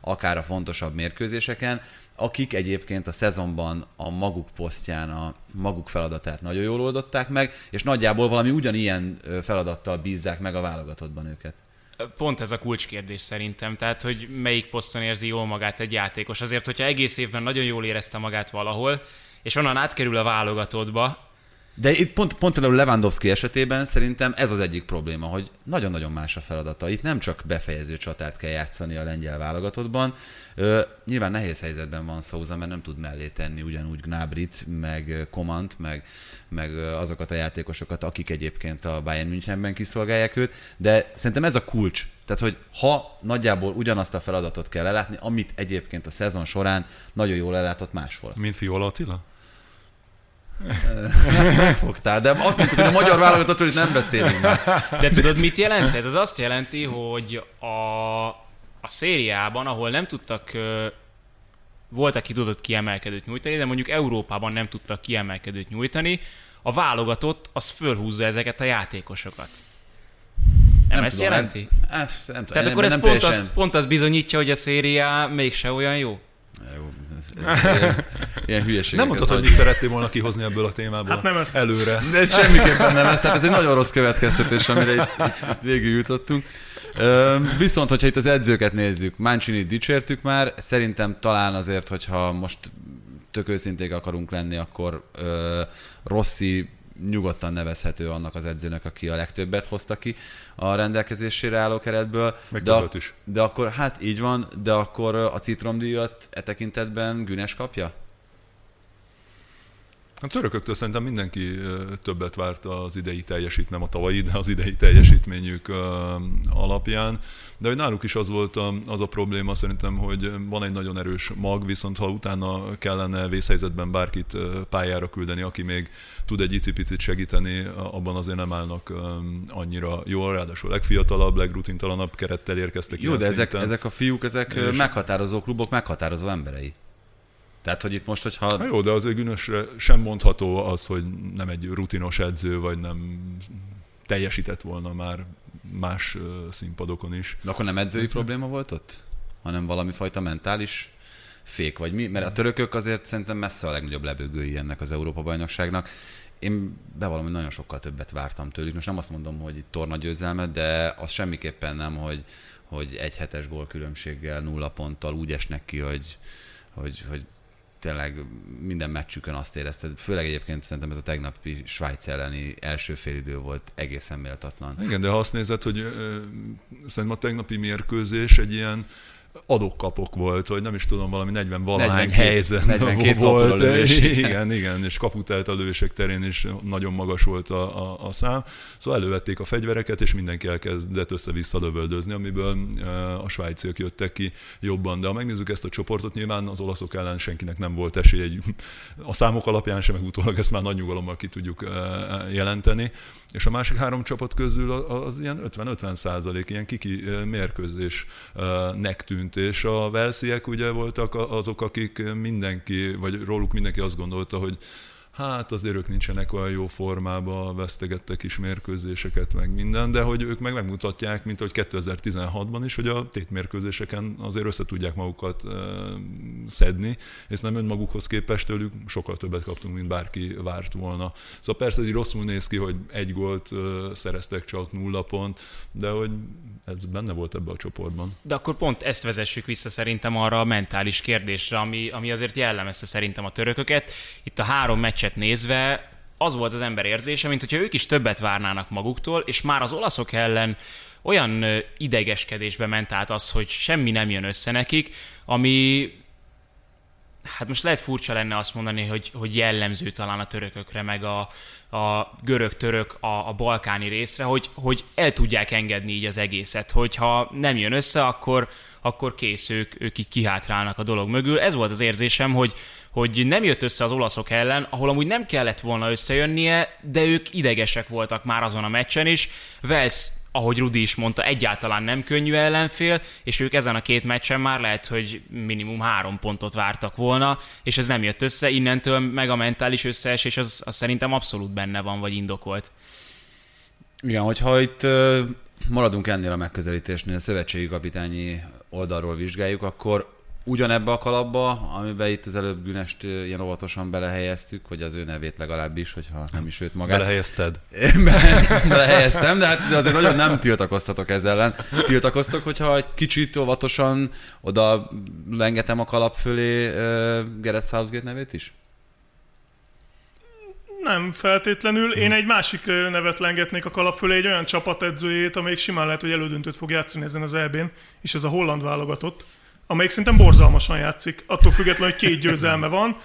akár a fontosabb mérkőzéseken, akik egyébként a szezonban a maguk posztján a maguk feladatát nagyon jól oldották meg, és nagyjából valami ugyanilyen feladattal bízzák meg a válogatottban őket. Pont ez a kulcskérdés szerintem, tehát hogy melyik poszton érzi jól magát egy játékos. Azért, hogyha egész évben nagyon jól érezte magát valahol, és onnan átkerül a válogatottba, de itt pont, pont például Lewandowski esetében szerintem ez az egyik probléma, hogy nagyon-nagyon más a feladata. Itt nem csak befejező csatárt kell játszani a lengyel válogatottban. Ö, nyilván nehéz helyzetben van Souza, mert nem tud mellé tenni ugyanúgy Gnabrit, meg Komant, meg, meg azokat a játékosokat, akik egyébként a Bayern Münchenben kiszolgálják őt, de szerintem ez a kulcs. Tehát, hogy ha nagyjából ugyanazt a feladatot kell ellátni, amit egyébként a szezon során nagyon jól ellátott máshol. Mint Fiola Attila? Megfogtál, de azt mondtuk, hogy a magyar válogatottról itt nem beszélünk. De tudod, mit jelent ez? Ez azt jelenti, hogy a, a szériában, ahol nem tudtak volt, aki tudott kiemelkedőt nyújtani, de mondjuk Európában nem tudtak kiemelkedőt nyújtani, a válogatott az fölhúzza ezeket a játékosokat. Nem, nem ezt tudom, jelenti? Nem, nem, nem Tehát nem, akkor ez nem pont, teljesen... az, pont az bizonyítja, hogy a szériá mégse olyan jó? Jó, ilyen hülyeség. Nem mondhatod, hogy mit szerettél volna kihozni ebből a témából hát nem ezt. előre. De semmiképpen nem ez, tehát ez egy nagyon rossz következtetés, amire itt, itt végül jutottunk. Viszont, hogyha itt az edzőket nézzük, Mancini dicsértük már, szerintem talán azért, hogyha most tök őszinték akarunk lenni, akkor Rossi nyugodtan nevezhető annak az edzőnek, aki a legtöbbet hozta ki a rendelkezésére álló keretből. Meg de, is. de akkor, hát így van, de akkor a citromdíjat e tekintetben Günes kapja? A törököktől szerintem mindenki többet várt az idei teljesítmény, nem a tavalyi, de az idei teljesítményük alapján. De hogy náluk is az volt a, az a probléma szerintem, hogy van egy nagyon erős mag, viszont ha utána kellene vészhelyzetben bárkit pályára küldeni, aki még tud egy icipicit segíteni, abban azért nem állnak annyira jól, ráadásul legfiatalabb, legrutintalabb kerettel érkeztek. Jó, de ezek, ezek a fiúk, ezek és... meghatározó klubok, meghatározó emberei. Tehát, hogy itt most, hogyha... Na jó, de azért Günösre sem mondható az, hogy nem egy rutinos edző, vagy nem teljesített volna már más színpadokon is. De akkor nem edzői hát, probléma volt ott? Hanem valami fajta mentális fék, vagy mi? Mert a törökök azért szerintem messze a legnagyobb lebőgői ennek az Európa-bajnokságnak. Én bevallom, hogy nagyon sokkal többet vártam tőlük. Most nem azt mondom, hogy torna győzelmet, de az semmiképpen nem, hogy, hogy egy hetes gól különbséggel, nulla ponttal úgy esnek ki, hogy, hogy, hogy tényleg minden meccsükön azt érezted, főleg egyébként szerintem ez a tegnapi Svájc elleni első félidő volt egészen méltatlan. Igen, de ha azt nézed, hogy szerintem a tegnapi mérkőzés egy ilyen adókapok volt, vagy nem is tudom, valami 40 valahány helyzet 42 volt. *laughs* Igen, igen, és kaputelt a lövések terén is nagyon magas volt a, a, a szám. Szóval elővették a fegyvereket, és mindenki elkezdett össze-vissza lövöldözni, amiből a svájciak jöttek ki jobban. De ha megnézzük ezt a csoportot, nyilván az olaszok ellen senkinek nem volt esély, egy, a számok alapján sem, meg utólag ezt már nagy nyugalommal ki tudjuk jelenteni. És a másik három csapat közül az ilyen 50-50 százalék, ilyen kiki mérkőzésnek tűnt, és a Velsziek ugye voltak azok, akik mindenki, vagy róluk mindenki azt gondolta, hogy hát azért ők nincsenek olyan jó formában, vesztegettek is mérkőzéseket, meg minden, de hogy ők meg megmutatják, mint hogy 2016-ban is, hogy a tétmérkőzéseken azért össze tudják magukat szedni, és nem önmagukhoz képest tőlük sokkal többet kaptunk, mint bárki várt volna. Szóval persze így rosszul néz ki, hogy egy gólt szereztek csak nulla pont, de hogy ez benne volt ebbe a csoportban. De akkor pont ezt vezessük vissza szerintem arra a mentális kérdésre, ami, ami azért jellemezte szerintem a törököket. Itt a három meccset nézve az volt az ember érzése, mint hogyha ők is többet várnának maguktól, és már az olaszok ellen olyan idegeskedésbe ment át az, hogy semmi nem jön össze nekik, ami hát most lehet furcsa lenne azt mondani, hogy, hogy jellemző talán a törökökre, meg a, a görög-török a, a balkáni részre, hogy, hogy el tudják engedni így az egészet, hogyha nem jön össze, akkor, akkor kész, ők, ők így kihátrálnak a dolog mögül. Ez volt az érzésem, hogy, hogy nem jött össze az olaszok ellen, ahol amúgy nem kellett volna összejönnie, de ők idegesek voltak már azon a meccsen is. Vels ahogy Rudi is mondta, egyáltalán nem könnyű ellenfél, és ők ezen a két meccsen már lehet, hogy minimum három pontot vártak volna, és ez nem jött össze, innentől meg a mentális összeesés az, az szerintem abszolút benne van, vagy indokolt. Igen, hogyha itt maradunk ennél a megközelítésnél, a szövetségi kapitányi oldalról vizsgáljuk, akkor ugyanebbe a kalapba, amiben itt az előbb Günest ilyen óvatosan belehelyeztük, hogy az ő nevét legalábbis, hogyha nem is őt magát. Belehelyezted? *laughs* Bele, belehelyeztem, de hát azért nagyon nem tiltakoztatok ezzel ellen. Tiltakoztok, hogyha egy kicsit óvatosan oda lengetem a kalap fölé uh, Southgate nevét is? Nem feltétlenül. Én egy másik nevet lengetnék a kalap fölé, egy olyan csapatedzőjét, amelyik simán lehet, hogy elődöntőt fog játszani ezen az EB-n, és ez a holland válogatott, amelyik szerintem borzalmasan játszik. Attól függetlenül, hogy két győzelme van.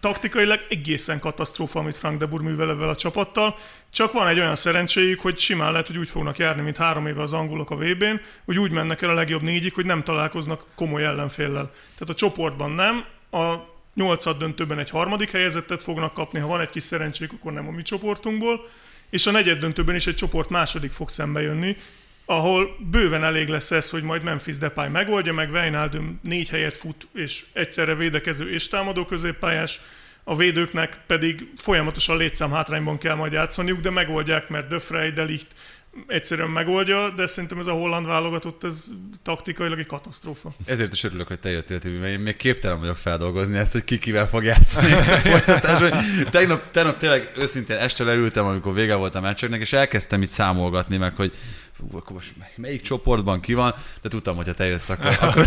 Taktikailag egészen katasztrófa, amit Frank de Boer művel ebben a csapattal. Csak van egy olyan szerencséjük, hogy simán lehet, hogy úgy fognak járni, mint három éve az angolok a VB-n, hogy úgy mennek el a legjobb négyig, hogy nem találkoznak komoly ellenféllel. Tehát a csoportban nem, a nyolcad döntőben egy harmadik helyezettet fognak kapni, ha van egy kis szerencsék, akkor nem a mi csoportunkból, és a negyed döntőben is egy csoport második fog szembe jönni, ahol bőven elég lesz ez, hogy majd Memphis Depay megoldja, meg Wijnaldum négy helyet fut, és egyszerre védekező és támadó középpályás, a védőknek pedig folyamatosan létszám hátrányban kell majd játszaniuk, de megoldják, mert De Frey, egyszerűen megoldja, de szerintem ez a holland válogatott, ez taktikailag egy katasztrófa. Ezért is örülök, hogy te jöttél, Tibi, mert én még képtelen vagyok feldolgozni ezt, hogy ki kivel fog játszani. tegnap, tegnap tényleg őszintén este leültem, amikor vége volt a meccseknek, és elkezdtem itt számolgatni meg, hogy akkor most melyik csoportban ki van, de tudtam, hogy ha te jössz, akkor, *laughs* akkor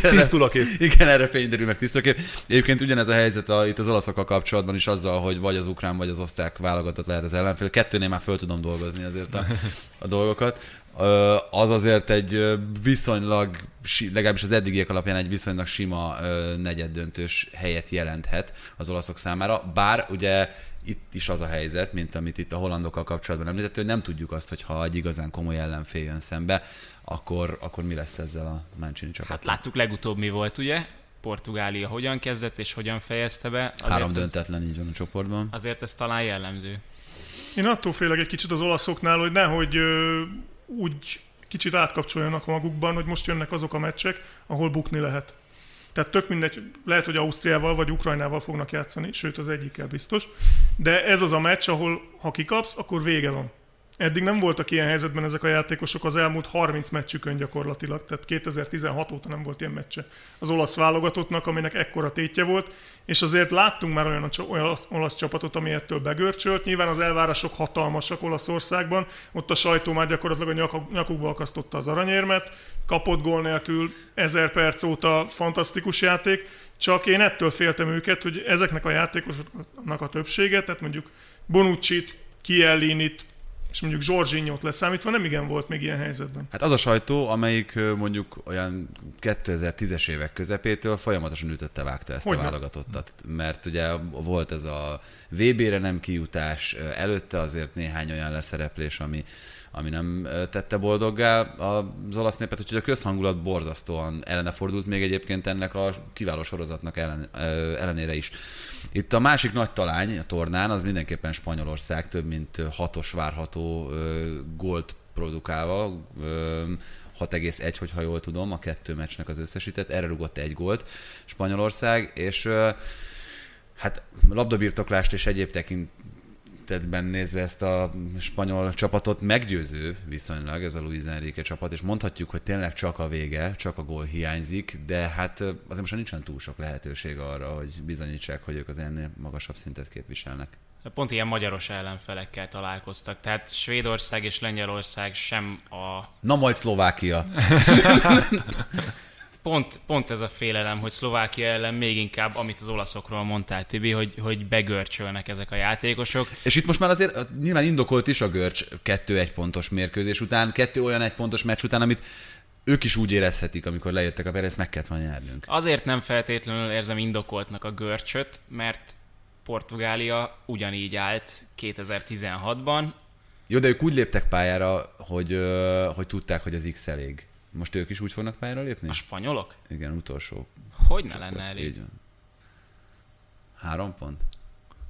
tisztul a kép. Igen, erre fényderül meg tisztul a kép. Egyébként ugyanez a helyzet a, itt az olaszokkal kapcsolatban is azzal, hogy vagy az ukrán, vagy az osztrák válogatott lehet az ellenfél. Kettőnél már föl tudom dolgozni azért a, a dolgokat. Az azért egy viszonylag, legalábbis az eddigiek alapján egy viszonylag sima negyeddöntős helyet jelenthet az olaszok számára, bár ugye itt is az a helyzet, mint amit itt a hollandokkal kapcsolatban említett, hogy nem tudjuk azt, hogy ha egy igazán komoly ellenfél jön szembe, akkor, akkor mi lesz ezzel a Mancini csapattal. Hát láttuk legutóbb mi volt, ugye? Portugália hogyan kezdett és hogyan fejezte be. Azért Három döntetlen így van a csoportban. Azért ez talán jellemző. Én attól félek egy kicsit az olaszoknál, hogy nehogy ö, úgy kicsit átkapcsoljanak magukban, hogy most jönnek azok a meccsek, ahol bukni lehet. Tehát tök mindegy, lehet, hogy Ausztriával vagy Ukrajnával fognak játszani, sőt az egyikkel biztos, de ez az a meccs, ahol ha kikapsz, akkor vége van. Eddig nem voltak ilyen helyzetben ezek a játékosok az elmúlt 30 meccsükön gyakorlatilag, tehát 2016 óta nem volt ilyen meccse az olasz válogatottnak, aminek ekkora tétje volt, és azért láttunk már olyan, olyan olasz csapatot, ami ettől begörcsölt. Nyilván az elvárások hatalmasak Olaszországban, ott a sajtó már gyakorlatilag a nyakukba akasztotta az aranyérmet, kapott gól nélkül, ezer perc óta fantasztikus játék, csak én ettől féltem őket, hogy ezeknek a játékosoknak a többsége, tehát mondjuk Bonucci-t, Kiellinit, és mondjuk Zsorzsinyót leszámítva nem igen volt még ilyen helyzetben. Hát az a sajtó, amelyik mondjuk olyan 2010-es évek közepétől folyamatosan ütötte, vágta ezt Hogyne? a válogatottat. Mert ugye volt ez a VB-re nem kijutás, előtte azért néhány olyan leszereplés, ami ami nem tette boldoggá az olasz népet, úgyhogy a közhangulat borzasztóan ellene fordult még egyébként ennek a kiváló sorozatnak ellen, ellenére is. Itt a másik nagy talány a tornán az mindenképpen Spanyolország, több mint hatos várható gólt produkálva, 6,1, hogyha jól tudom, a kettő meccsnek az összesített, erre rugott egy gólt Spanyolország, és hát labdabirtoklást és egyéb tekint, tekintetben nézve ezt a spanyol csapatot meggyőző viszonylag ez a Luis Enrique csapat, és mondhatjuk, hogy tényleg csak a vége, csak a gól hiányzik, de hát azért most nincsen túl sok lehetőség arra, hogy bizonyítsák, hogy ők az ennél magasabb szintet képviselnek. Pont ilyen magyaros ellenfelekkel találkoztak, tehát Svédország és Lengyelország sem a... Na majd Szlovákia. *laughs* pont, pont ez a félelem, hogy Szlovákia ellen még inkább, amit az olaszokról mondtál, Tibi, hogy, hogy begörcsölnek ezek a játékosok. És itt most már azért nyilván indokolt is a görcs kettő egy pontos mérkőzés után, kettő olyan egy pontos meccs után, amit ők is úgy érezhetik, amikor lejöttek a Perez, meg kellett volna nyernünk. Azért nem feltétlenül érzem indokoltnak a görcsöt, mert Portugália ugyanígy állt 2016-ban. Jó, de ők úgy léptek pályára, hogy, hogy tudták, hogy az X elég. Most ők is úgy fognak pályára lépni? A spanyolok? Igen, utolsó. Hogy ne lenne elég? Így van. Három pont?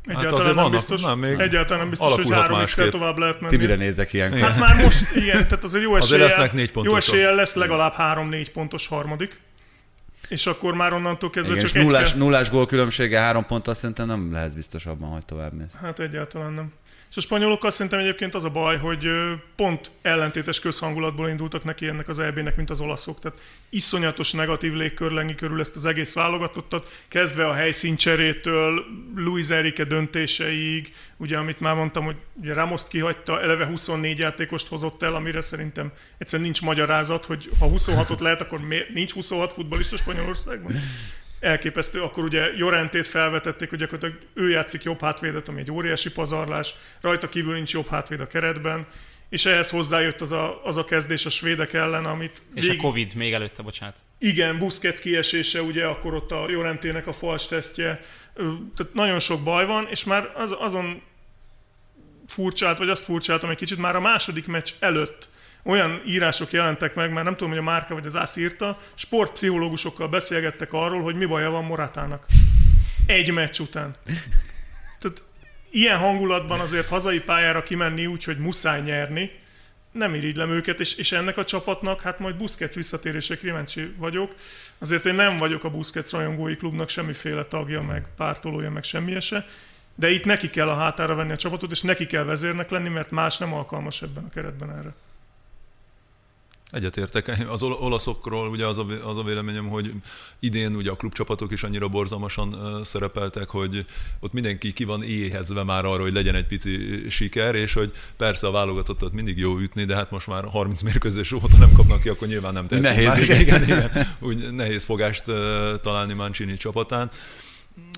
Egyáltalán hát nem vannak, biztos, nem, még egyáltalán nem biztos, hogy három x tovább lehet menni. Tibire nézek ilyen. Hát már most, *laughs* igen, tehát azért jó eséllyel, jó eséllyel lesz legalább három-négy pontos harmadik. És akkor már onnantól kezdve Igen, és csak nullás, egy kell... nullás gól különbsége három ponttal szerintem nem lehet biztos abban, hogy tovább mész. Hát egyáltalán nem. És a spanyolokkal szerintem egyébként az a baj, hogy pont ellentétes közhangulatból indultak neki ennek az EB-nek, mint az olaszok. Tehát iszonyatos negatív légkör lengi körül ezt az egész válogatottat, kezdve a helyszíncserétől, Luis Enrique döntéseig, ugye amit már mondtam, hogy ugye Ramoszt kihagyta, eleve 24 játékost hozott el, amire szerintem egyszerűen nincs magyarázat, hogy ha 26-ot lehet, akkor miért nincs 26 futballista Spanyolországban? Elképesztő. Akkor ugye Jorentét felvetették, hogy gyakorlatilag ő játszik jobb hátvédet, ami egy óriási pazarlás, rajta kívül nincs jobb hátvéd a keretben, és ehhez hozzájött az a, az a kezdés a svédek ellen, amit... És a Covid még előtte, bocsánat. Igen, Busquets kiesése, ugye akkor ott a Jorentének a fals tesztje, tehát nagyon sok baj van, és már az, azon furcsált, vagy azt furcsáltam egy kicsit, már a második meccs előtt olyan írások jelentek meg, már nem tudom, hogy a Márka vagy az Ász írta, sportpszichológusokkal beszélgettek arról, hogy mi baja van Moratának. Egy meccs után. Tehát ilyen hangulatban azért hazai pályára kimenni úgy, hogy muszáj nyerni, nem irigylem őket, és, és ennek a csapatnak, hát majd Busquets visszatérésre kíváncsi vagyok. Azért én nem vagyok a Busquets rajongói klubnak semmiféle tagja, meg pártolója, meg semmi se, de itt neki kell a hátára venni a csapatot, és neki kell vezérnek lenni, mert más nem alkalmas ebben a keretben erre. Egyetértek. Az ol- olaszokról ugye az a, az a véleményem, hogy idén ugye a klubcsapatok is annyira borzalmasan szerepeltek, hogy ott mindenki ki van éhezve már arra, hogy legyen egy pici siker, és hogy persze a válogatottat mindig jó ütni, de hát most már 30 mérkőzés óta nem kapnak ki, akkor nyilván nem tehetünk Nehéz, más. igen. igen. Úgy nehéz fogást találni Mancini csapatán.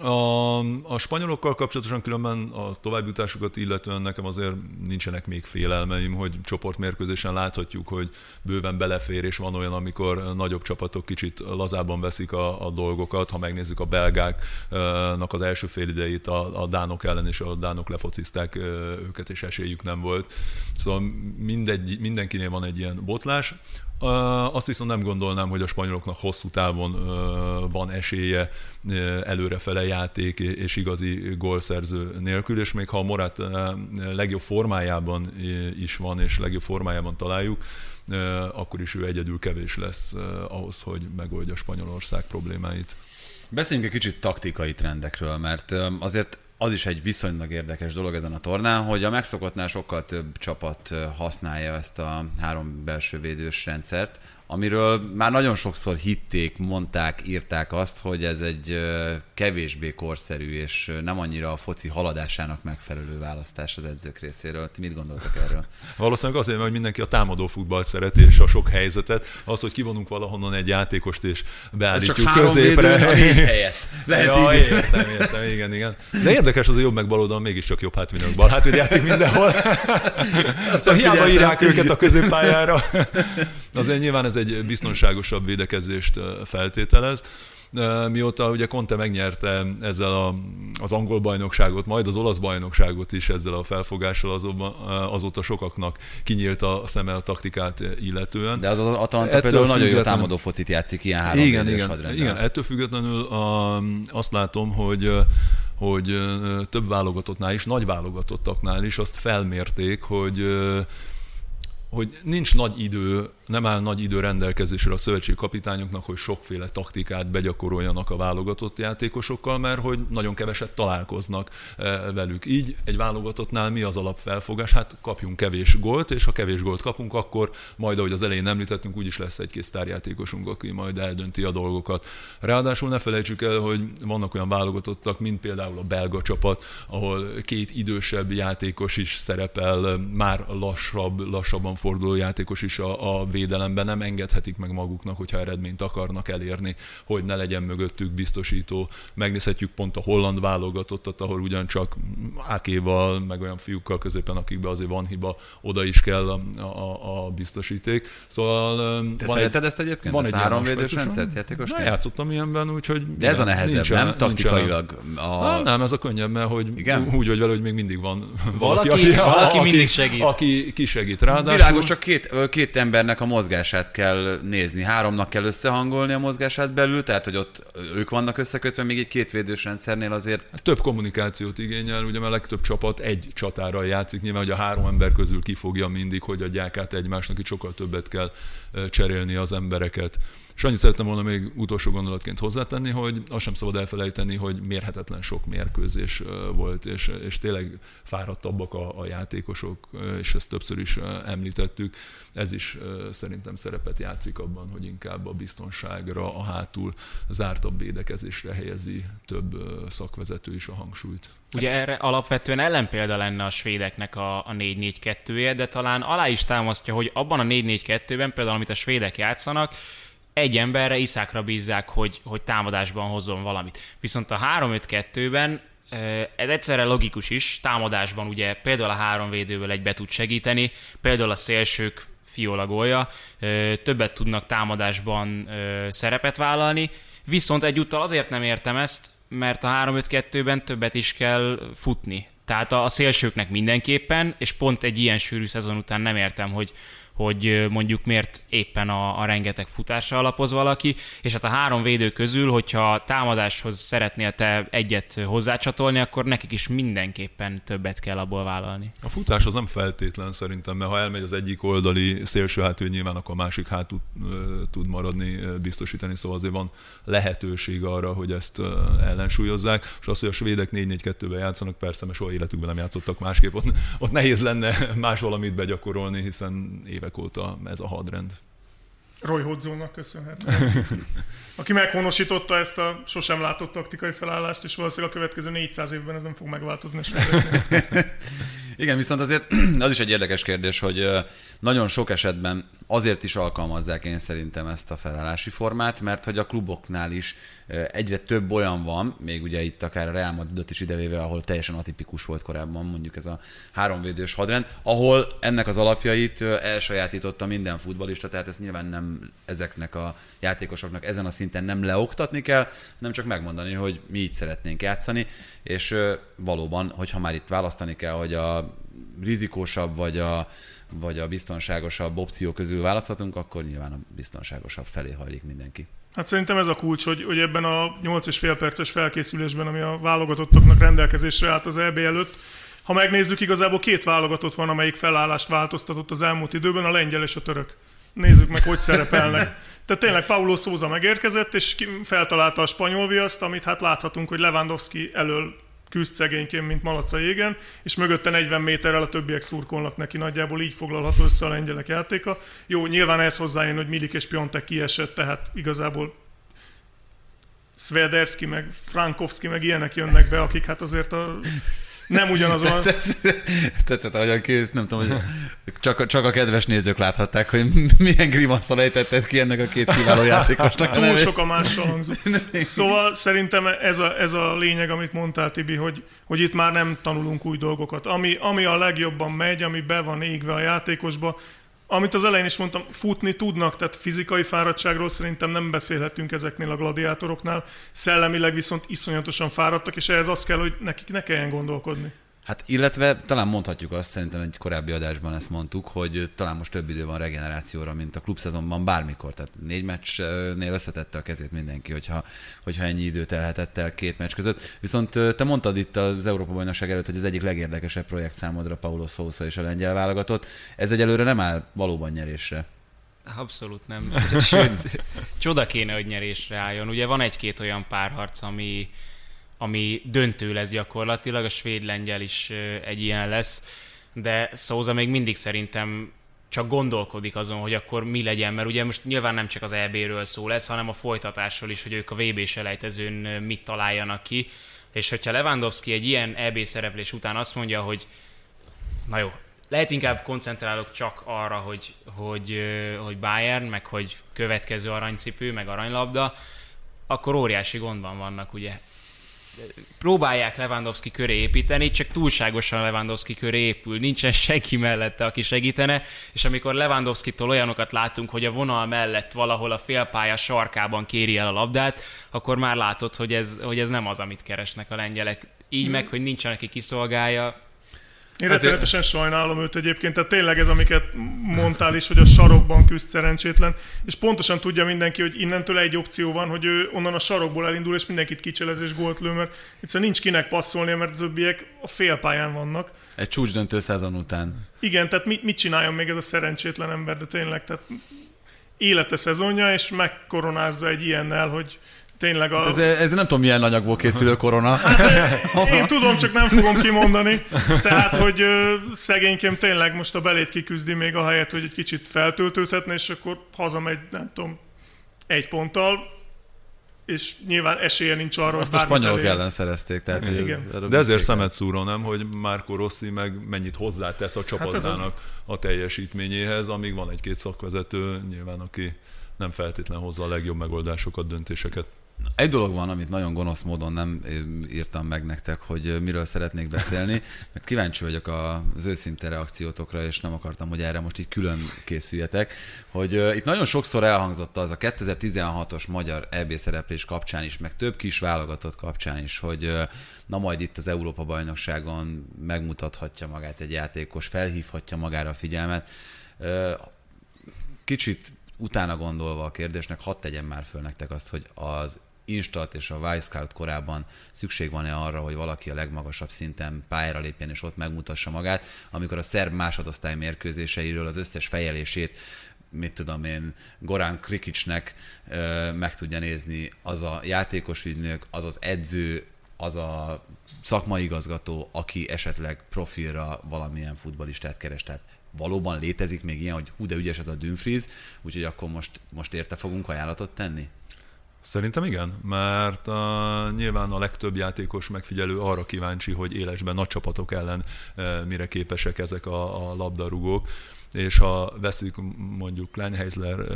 A, a spanyolokkal kapcsolatosan különben a továbbjutásukat illetően nekem azért nincsenek még félelmeim, hogy csoportmérkőzésen láthatjuk, hogy bőven belefér, és van olyan, amikor nagyobb csapatok kicsit lazában veszik a, a dolgokat. Ha megnézzük a belgáknak az első fél idejét a, a dánok ellen, és a dánok lefocizták őket, és esélyük nem volt. Szóval mindegy, mindenkinél van egy ilyen botlás. Azt viszont nem gondolnám, hogy a spanyoloknak hosszú távon van esélye előrefele játék és igazi gólszerző nélkül, és még ha a Morat legjobb formájában is van, és legjobb formájában találjuk, akkor is ő egyedül kevés lesz ahhoz, hogy megoldja Spanyolország problémáit. Beszéljünk egy kicsit taktikai trendekről, mert azért az is egy viszonylag érdekes dolog ezen a tornán, hogy a megszokottnál sokkal több csapat használja ezt a három belső védős rendszert, amiről már nagyon sokszor hitték, mondták, írták azt, hogy ez egy kevésbé korszerű és nem annyira a foci haladásának megfelelő választás az edzők részéről. Ti mit gondoltak erről? *laughs* Valószínűleg azért, mert mindenki a támadó futballt szereti, és a sok helyzetet. Az, hogy kivonunk valahonnan egy játékost, és beállítjuk csak középre. Védő, a négy *laughs* helyet. Lehet ja, így. értem, értem, igen, igen. De érdekes, az a jobb meg bal oldalon mégiscsak jobb hátvédők bal hátvéd játszik mindenhol. *laughs* Azt hiába írják őket a középpályára. Azért nyilván ez egy biztonságosabb védekezést feltételez. Mióta ugye Conte megnyerte ezzel a, az angol bajnokságot, majd az olasz bajnokságot is ezzel a felfogással, azóta, azóta sokaknak kinyílt a szeme a taktikát illetően. De az az Atalanta például nagyon jó támadó focit játszik ilyen három igen, igen, igen, ettől függetlenül a, azt látom, hogy hogy több válogatottnál is, nagy válogatottaknál is azt felmérték, hogy hogy nincs nagy idő, nem áll nagy idő rendelkezésre a szövetségi kapitányoknak, hogy sokféle taktikát begyakoroljanak a válogatott játékosokkal, mert hogy nagyon keveset találkoznak velük. Így egy válogatottnál mi az alapfelfogás? Hát kapjunk kevés gólt, és ha kevés gólt kapunk, akkor majd, ahogy az elején említettünk, úgyis lesz egy-két sztárjátékosunk, aki majd eldönti a dolgokat. Ráadásul ne felejtsük el, hogy vannak olyan válogatottak, mint például a belga csapat, ahol két idősebb játékos is szerepel, már lassabb, lassabban forduló játékos is a, a védelemben nem engedhetik meg maguknak, hogyha eredményt akarnak elérni, hogy ne legyen mögöttük biztosító. Megnézhetjük pont a holland válogatottat, ahol ugyancsak Ákéval, meg olyan fiúkkal középen, akikbe azért van hiba, oda is kell a, a, a biztosíték. Szóval Te van szereted egy, ezt egyébként? Van ezt egy háromvédős rendszert játékos? Na, játszottam ilyenben, úgyhogy... De ez a nehezebb, nincsen, nem? Taktikailag. A... Ha, nem, ez a könnyebb, mert hogy igen? úgy vagy vele, hogy még mindig van valaki, valaki, aki, valaki aki, mindig segít. Aki kisegít. Ráadásul... Világos, csak két, két embernek a mozgását kell nézni. Háromnak kell összehangolni a mozgását belül, tehát hogy ott ők vannak összekötve, még egy kétvédős rendszernél azért. Hát több kommunikációt igényel, ugye a legtöbb csapat egy csatára játszik, nyilván, hogy a három ember közül kifogja mindig, hogy adják át egymásnak, itt sokkal többet kell cserélni az embereket. És annyit szerettem volna még utolsó gondolatként hozzátenni, hogy azt sem szabad elfelejteni, hogy mérhetetlen sok mérkőzés volt, és, és tényleg fáradtabbak a, a játékosok, és ezt többször is említettük. Ez is szerintem szerepet játszik abban, hogy inkább a biztonságra, a hátul zártabb védekezésre helyezi több szakvezető is a hangsúlyt. Ugye erre alapvetően ellenpélda lenne a svédeknek a, a 4-4-2-je, de talán alá is támasztja, hogy abban a 4-4-2-ben, például amit a svédek játszanak, egy emberre iszákra bízzák, hogy, hogy támadásban hozzon valamit. Viszont a 3-5-2-ben ez egyszerre logikus is, támadásban ugye például a három védővel egybe tud segíteni, például a szélsők fiolagolja, többet tudnak támadásban szerepet vállalni, viszont egyúttal azért nem értem ezt, mert a 3-5-2-ben többet is kell futni. Tehát a, a szélsőknek mindenképpen, és pont egy ilyen sűrű szezon után nem értem, hogy, hogy mondjuk miért éppen a, a rengeteg futásra alapoz valaki, és hát a három védő közül, hogyha támadáshoz szeretnél te egyet hozzácsatolni, akkor nekik is mindenképpen többet kell abból vállalni. A futás az nem feltétlen szerintem, mert ha elmegy az egyik oldali szélső hátő, nyilván akkor a másik hátul tud maradni, biztosítani, szóval azért van lehetőség arra, hogy ezt ellensúlyozzák, és az, hogy a svédek 4-4-2-ben játszanak, persze, mert soha életükben nem játszottak másképp, ott, ott nehéz lenne más valamit begyakorolni, hiszen évek évek óta ez a hadrend. Roy Hodzónak köszönhető. *laughs* Aki meghonosította ezt a sosem látott taktikai felállást, és valószínűleg a következő 400 évben ez nem fog megváltozni. *laughs* Igen, viszont azért *clears throat* az is egy érdekes kérdés, hogy nagyon sok esetben azért is alkalmazzák én szerintem ezt a felállási formát, mert hogy a kluboknál is egyre több olyan van, még ugye itt akár a Real Madridot is idevéve, ahol teljesen atipikus volt korábban mondjuk ez a háromvédős hadrend, ahol ennek az alapjait elsajátította minden futbalista, tehát ezt nyilván nem ezeknek a játékosoknak ezen a szinten nem leoktatni kell, nem csak megmondani, hogy mi így szeretnénk játszani, és valóban, hogyha már itt választani kell, hogy a rizikósabb vagy a, vagy a biztonságosabb opció közül választhatunk, akkor nyilván a biztonságosabb felé hajlik mindenki. Hát szerintem ez a kulcs, hogy, hogy ebben a 8,5 perces felkészülésben, ami a válogatottaknak rendelkezésre állt az EB előtt, ha megnézzük, igazából két válogatott van, amelyik felállást változtatott az elmúlt időben, a lengyel és a török. Nézzük meg, hogy szerepelnek. *laughs* Tehát tényleg Paulo Souza megérkezett, és feltalálta a spanyol viaszt, amit hát láthatunk, hogy Lewandowski elől küzd szegényként, mint malaca égen, és mögötte 40 méterrel a többiek szurkolnak neki, nagyjából így foglalható össze a lengyelek játéka. Jó, nyilván ez hozzájön, hogy Milik és Piontek kiesett, tehát igazából Svederski, meg Frankowski, meg ilyenek jönnek be, akik hát azért a nem ugyanazon. Tetszett, ahogyan kész, nem tudom, hogy csak, csak a kedves nézők láthatták, hogy milyen grimasszal ejtetted ki ennek a két kiváló játékosnak. Túl sok a mással hangzó. *laughs* Szóval szerintem ez a, ez a lényeg, amit mondtál, Tibi, hogy, hogy itt már nem tanulunk új dolgokat. Ami, ami a legjobban megy, ami be van égve a játékosba, amit az elején is mondtam, futni tudnak, tehát fizikai fáradtságról szerintem nem beszélhetünk ezeknél a gladiátoroknál, szellemileg viszont iszonyatosan fáradtak, és ehhez az kell, hogy nekik ne kelljen gondolkodni. Hát illetve talán mondhatjuk azt, szerintem egy korábbi adásban ezt mondtuk, hogy talán most több idő van regenerációra, mint a klubszezonban bármikor. Tehát négy meccsnél összetette a kezét mindenki, hogyha, hogyha ennyi időt elhetett el két meccs között. Viszont te mondtad itt az Európa bajnokság előtt, hogy az egyik legérdekesebb projekt számodra Paulo Sousa és a lengyel válogatott. Ez egyelőre nem áll valóban nyerésre. Abszolút nem. Sőt, csoda kéne, hogy nyerésre álljon. Ugye van egy-két olyan párharc, ami, ami döntő lesz gyakorlatilag, a svéd-lengyel is egy ilyen lesz, de Szóza még mindig szerintem csak gondolkodik azon, hogy akkor mi legyen, mert ugye most nyilván nem csak az EB-ről szó lesz, hanem a folytatásról is, hogy ők a VB selejtezőn mit találjanak ki, és hogyha Lewandowski egy ilyen EB szereplés után azt mondja, hogy na jó, lehet inkább koncentrálok csak arra, hogy, hogy, hogy Bayern, meg hogy következő aranycipő, meg aranylabda, akkor óriási gondban vannak, ugye próbálják Lewandowski köré építeni, csak túlságosan Lewandowski köré épül, nincsen senki mellette, aki segítene, és amikor Lewandowski-tól olyanokat látunk, hogy a vonal mellett valahol a félpálya sarkában kéri el a labdát, akkor már látod, hogy ez, hogy ez nem az, amit keresnek a lengyelek. Így hmm. meg, hogy nincsen, aki kiszolgálja, én rettenetesen sajnálom őt egyébként, tehát tényleg ez, amiket mondtál is, hogy a sarokban küzd szerencsétlen, és pontosan tudja mindenki, hogy innentől egy opció van, hogy ő onnan a sarokból elindul, és mindenkit kicselez és gólt lő, mert egyszerűen nincs kinek passzolnia, mert a többiek a félpályán vannak. Egy csúcsdöntő szezon után. Igen, tehát mit, mit csináljon még ez a szerencsétlen ember, de tényleg, tehát élete szezonja, és megkoronázza egy ilyennel, hogy tényleg a... Ez, ez nem tudom, milyen anyagból készülő korona. Hát, *laughs* én tudom, csak nem fogom kimondani. Tehát, hogy ö, szegénykém tényleg most a belét kiküzdi még a helyet, hogy egy kicsit feltöltődhetne, és akkor hazamegy, nem tudom, egy ponttal, és nyilván esélye nincs arra, Azt a hogy spanyolok elér. ellen szerezték. Tehát, hogy Igen. ez, De ezért szemet szúró, nem, hogy Marco Rossi meg mennyit hozzátesz a csapatnának a teljesítményéhez, amíg van egy-két szakvezető, nyilván aki nem feltétlen hozza a legjobb megoldásokat, döntéseket. Egy dolog van, amit nagyon gonosz módon nem ö, írtam meg nektek, hogy ö, miről szeretnék beszélni, mert kíváncsi vagyok az őszinte reakciótokra, és nem akartam, hogy erre most így külön készüljetek, hogy ö, itt nagyon sokszor elhangzott az a 2016-os magyar EB szereplés kapcsán is, meg több kis válogatott kapcsán is, hogy na majd itt az Európa-bajnokságon megmutathatja magát egy játékos, felhívhatja magára a figyelmet. Kicsit utána gondolva a kérdésnek, hadd tegyem már föl nektek azt, hogy az Instat és a Wisecout korában szükség van-e arra, hogy valaki a legmagasabb szinten pályára lépjen és ott megmutassa magát, amikor a szerb másodosztály mérkőzéseiről az összes fejelését mit tudom én, Gorán Krikicsnek ö, meg tudja nézni az a játékos ügynök, az az edző, az a szakmai igazgató, aki esetleg profilra valamilyen futbalistát keres. Tehát valóban létezik még ilyen, hogy hú, de ügyes ez a Dumfries, úgyhogy akkor most, most érte fogunk ajánlatot tenni? Szerintem igen, mert uh, nyilván a legtöbb játékos megfigyelő arra kíváncsi, hogy élesben nagy csapatok ellen uh, mire képesek ezek a, a labdarúgók és ha veszük mondjuk Lenheisler uh,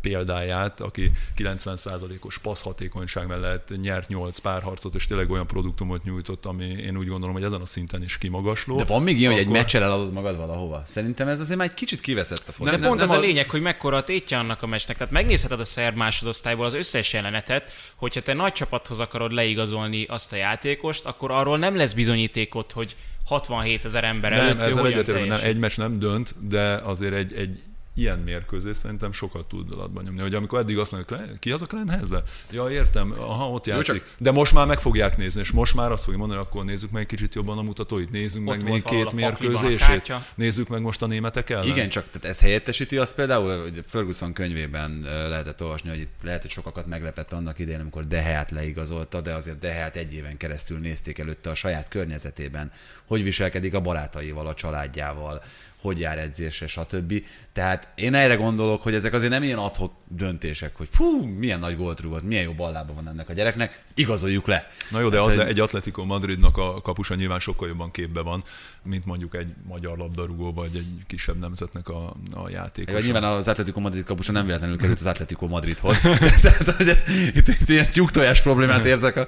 példáját, aki 90%-os passzhatékonyság mellett nyert 8 párharcot, és tényleg olyan produktumot nyújtott, ami én úgy gondolom, hogy ezen a szinten is kimagasló. De van még ilyen, hogy egy Akkor- meccsel eladod magad valahova? Szerintem ez azért már egy kicsit kiveszett a foci. De pont az a lényeg, hogy mekkora a tétje annak a meccsnek. Tehát megnézheted a szerb másodosztályból az összes jelenetet, hogyha te nagy csapathoz akarod leigazolni azt a játékost, akkor arról nem lesz bizonyítékot, hogy 67 ezer ember előtt Nem, ő ezzel hogyan egyetértek, nem, egy meccs nem dönt, de azért egy, egy ilyen mérkőzés szerintem sokat tud alatban nyomni. Hogy amikor eddig azt mondjuk, "Klein- ki az a Klein Hezle? Ja, értem, aha, ott játszik. csak- De most már meg fogják nézni, és most már azt fogja mondani, akkor nézzük meg egy kicsit jobban a mutatóit, nézzük Ott meg még két mérkőzését, nézzük meg most a németek ellen. Igen, csak tehát ez helyettesíti azt például, hogy Ferguson könyvében lehetett olvasni, hogy itt lehet, hogy sokakat meglepett annak idején, amikor Deheát leigazolta, de azért Deheát egy éven keresztül nézték előtte a saját környezetében, hogy viselkedik a barátaival, a családjával, hogy jár edzésre, stb. Tehát én erre gondolok, hogy ezek azért nem ilyen adhok döntések, hogy fú, milyen nagy gólt rúgott, milyen jó ballába van ennek a gyereknek, igazoljuk le. Na jó, de Hát, atle, hogy- egy Atletico Madridnak a kapusa nyilván sokkal jobban képbe van, mint mondjuk egy magyar labdarúgó, vagy egy kisebb nemzetnek a, a játékos. Vagy nyilván az Atletico Madrid kapusa nem véletlenül került az Atletico Madridhoz. *laughs* Tehát, hogy itt, itt ilyen tyúktojás problémát érzek a,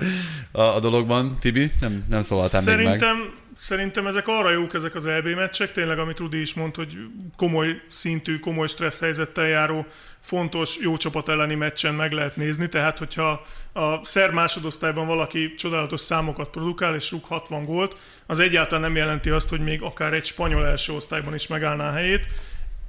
a, a dologban. Tibi, nem, nem szólaltál még meg. Szerintem, ezek arra jók, ezek az EB meccsek, tényleg, amit Rudi is mondta, hogy komoly szintű, komoly stressz helyzettel járó, fontos, jó csapat elleni meccsen meg lehet nézni, tehát hogyha a szerb másodosztályban valaki csodálatos számokat produkál és rúg 60 gólt, az egyáltalán nem jelenti azt, hogy még akár egy spanyol első osztályban is megállná a helyét.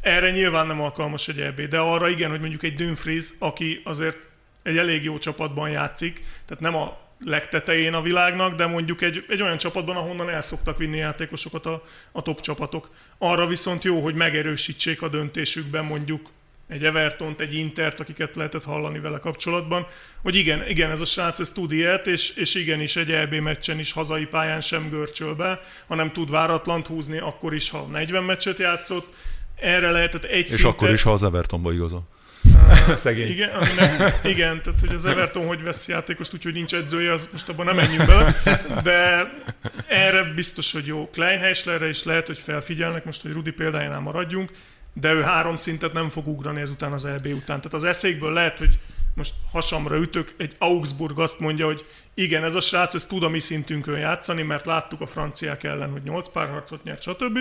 Erre nyilván nem alkalmas egy EB, de arra igen, hogy mondjuk egy Dumfries, aki azért egy elég jó csapatban játszik, tehát nem a legtetején a világnak, de mondjuk egy, egy olyan csapatban, ahonnan el szoktak vinni játékosokat a, a top csapatok. Arra viszont jó, hogy megerősítsék a döntésükben mondjuk egy Evertont, egy Intert, akiket lehetett hallani vele kapcsolatban, hogy igen, igen, ez a srác, ez tud ilyet, és, és igenis egy EB meccsen is hazai pályán sem görcsöl be, hanem tud váratlant húzni, akkor is, ha 40 meccset játszott. Erre lehetett egy És szinte... akkor is, ha az Evertonba igazol. Szegény. Igen, ami nem, igen, tehát hogy az Everton hogy vesz játékost, úgyhogy nincs edzője, az most abban nem menjünk bele, de erre biztos, hogy jó. Kleinheislerre is lehet, hogy felfigyelnek, most, hogy Rudi példájánál maradjunk, de ő három szintet nem fog ugrani ezután az EB után. Tehát az eszékből lehet, hogy most hasamra ütök, egy Augsburg azt mondja, hogy igen, ez a srác, ez tud a mi szintünkön játszani, mert láttuk a franciák ellen, hogy 8 párharcot nyert, stb.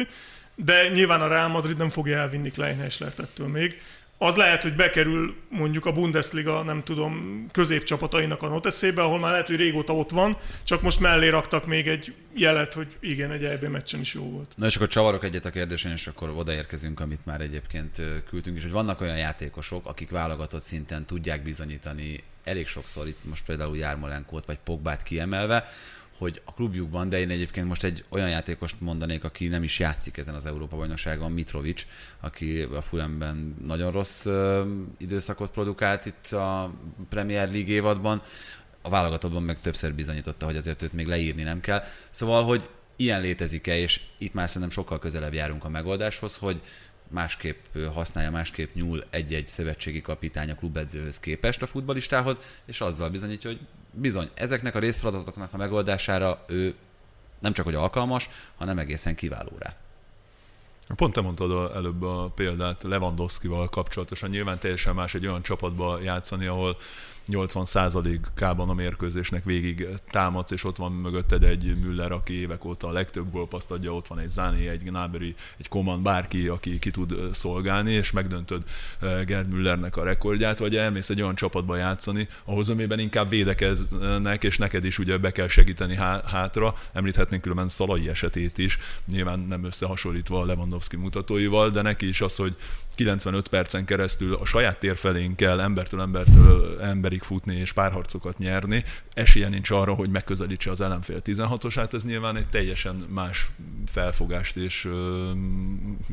De nyilván a Real Madrid nem fogja elvinni Kleinheislert ettől még. Az lehet, hogy bekerül mondjuk a Bundesliga, nem tudom, középcsapatainak a noteszébe, ahol már lehet, hogy régóta ott van, csak most mellé raktak még egy jelet, hogy igen, egy EB meccsen is jó volt. Na és akkor csavarok egyet a kérdésen, és akkor odaérkezünk, amit már egyébként küldtünk is, hogy vannak olyan játékosok, akik válogatott szinten tudják bizonyítani elég sokszor itt most például Jármolenkót vagy Pogbát kiemelve, hogy a klubjukban, de én egyébként most egy olyan játékost mondanék, aki nem is játszik ezen az Európa bajnokságon, Mitrovic, aki a Fulemben nagyon rossz időszakot produkált itt a Premier League évadban, a válogatottban meg többször bizonyította, hogy azért őt még leírni nem kell. Szóval, hogy ilyen létezik-e, és itt már szerintem sokkal közelebb járunk a megoldáshoz, hogy másképp használja, másképp nyúl egy-egy szövetségi kapitány a klubedzőhöz képest a futbalistához, és azzal bizonyítja, hogy bizony, ezeknek a részfeladatoknak a megoldására ő nem csak hogy alkalmas, hanem egészen kiváló rá. Pont te mondtad előbb a példát Lewandowski-val kapcsolatosan. Nyilván teljesen más egy olyan csapatba játszani, ahol 80%-ában a mérkőzésnek végig támadsz, és ott van mögötted egy Müller, aki évek óta a legtöbb gólpaszt adja, ott van egy Zani, egy Gnabry, egy Koman, bárki, aki ki tud szolgálni, és megdöntöd Gerd Müllernek a rekordját, vagy elmész egy olyan csapatba játszani, ahhoz amiben inkább védekeznek, és neked is ugye be kell segíteni hátra. Említhetnénk különben Szalai esetét is, nyilván nem összehasonlítva a Lewandowski mutatóival, de neki is az, hogy 95 percen keresztül a saját tér felén kell embertől embertől emberig futni és párharcokat nyerni, esélye nincs arra, hogy megközelítse az ellenfél 16-osát, ez nyilván egy teljesen más felfogást és,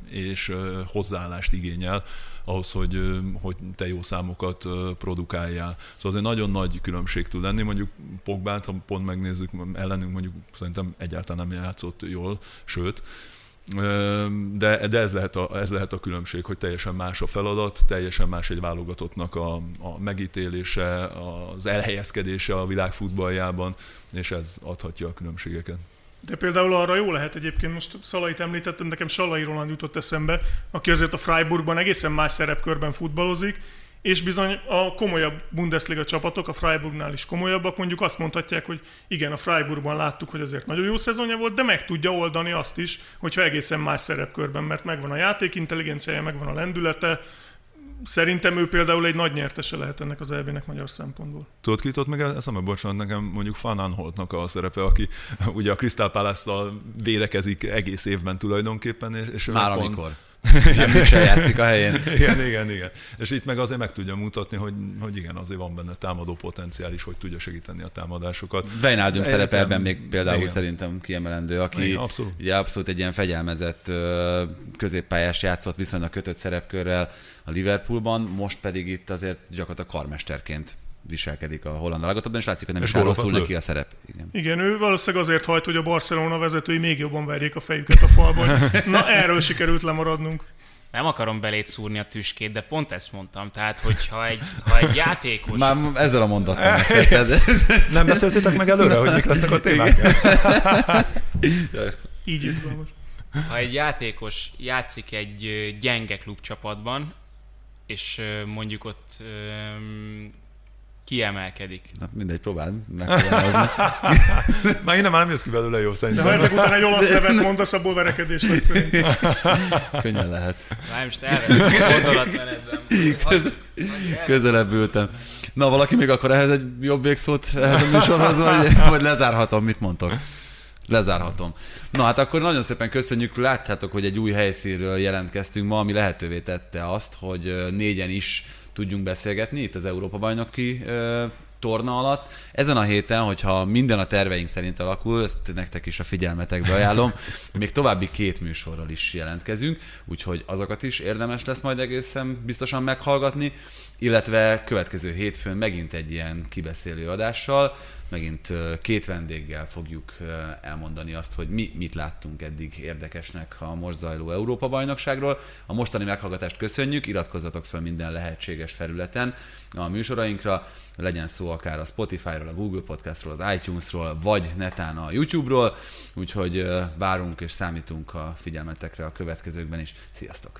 és hozzáállást igényel ahhoz, hogy, hogy te jó számokat produkáljál. Szóval azért nagyon nagy különbség tud lenni, mondjuk Pogbát, ha pont megnézzük, ellenünk mondjuk szerintem egyáltalán nem játszott jól, sőt, de, de ez, lehet a, ez lehet a különbség, hogy teljesen más a feladat, teljesen más egy válogatottnak a, a megítélése, az elhelyezkedése a világ futballjában, és ez adhatja a különbségeket. De például arra jó lehet egyébként, most Szalait említettem, nekem Salai Roland jutott eszembe, aki azért a Freiburgban egészen más szerepkörben futballozik, és bizony a komolyabb Bundesliga csapatok, a Freiburgnál is komolyabbak, mondjuk azt mondhatják, hogy igen, a Freiburgban láttuk, hogy azért nagyon jó szezonja volt, de meg tudja oldani azt is, hogyha egészen más szerepkörben, mert megvan a játék intelligenciája, megvan a lendülete, Szerintem ő például egy nagy nyertese lehet ennek az elvének magyar szempontból. Tudod, ki jutott meg eszembe, bocsánat, nekem mondjuk Fan Anholtnak a szerepe, aki ugye a Crystal palace védekezik egész évben tulajdonképpen. És, és Már pont, amikor *laughs* nem Mitchell játszik a helyén. *laughs* igen, igen, igen. És itt meg azért meg tudja mutatni, hogy, hogy igen, azért van benne támadó potenciál is, hogy tudja segíteni a támadásokat. Vejnádön szerepe ebben még például igen. szerintem kiemelendő, aki igen, abszolút. ugye abszolút egy ilyen fegyelmezett középpályás játszott viszonylag kötött szerepkörrel a Liverpoolban, most pedig itt azért gyakorlatilag karmesterként viselkedik a holland válogatottban, és látszik, hogy nem és is rosszul neki a szerep. Igen. Igen, ő valószínűleg azért hajt, hogy a Barcelona vezetői még jobban verjék a fejüket a falban. *laughs* Na, erről sikerült lemaradnunk. Nem akarom belét szúrni a tüskét, de pont ezt mondtam. Tehát, hogyha egy, ha egy játékos... Már ezzel a mondattal *laughs* Nem beszéltétek meg előre, hogy mik lesznek a témák? *laughs* Így izgalmas. Ha egy játékos játszik egy gyenge klubcsapatban, és mondjuk ott kiemelkedik. Na mindegy, próbáld *laughs* Már innen már nem jössz ki belőle jó szerintem. De ha ezek után egy olasz nevet mondasz, abból verekedés lesz szerintem. *laughs* Könnyen lehet. Már most gondolatmenetben. Köz, közelebb ültem. Na, valaki még akar ehhez egy jobb végszót ehhez a műsorhoz, vagy, vagy lezárhatom, mit mondtok? Lezárhatom. Na hát akkor nagyon szépen köszönjük, látjátok, hogy egy új helyszínről jelentkeztünk ma, ami lehetővé tette azt, hogy négyen is tudjunk beszélgetni itt az Európa-bajnoki torna alatt. Ezen a héten, hogyha minden a terveink szerint alakul, ezt nektek is a figyelmetekbe ajánlom, *laughs* még további két műsorral is jelentkezünk, úgyhogy azokat is érdemes lesz majd egészen biztosan meghallgatni, illetve következő hétfőn megint egy ilyen kibeszélő adással, megint két vendéggel fogjuk elmondani azt, hogy mi mit láttunk eddig érdekesnek a most zajló Európa-bajnokságról. A mostani meghallgatást köszönjük, iratkozzatok fel minden lehetséges felületen a műsorainkra, legyen szó akár a Spotify-ról, a Google Podcastról, az iTunes-ról, vagy netán a YouTube-ról, úgyhogy várunk és számítunk a figyelmetekre a következőkben is. Sziasztok!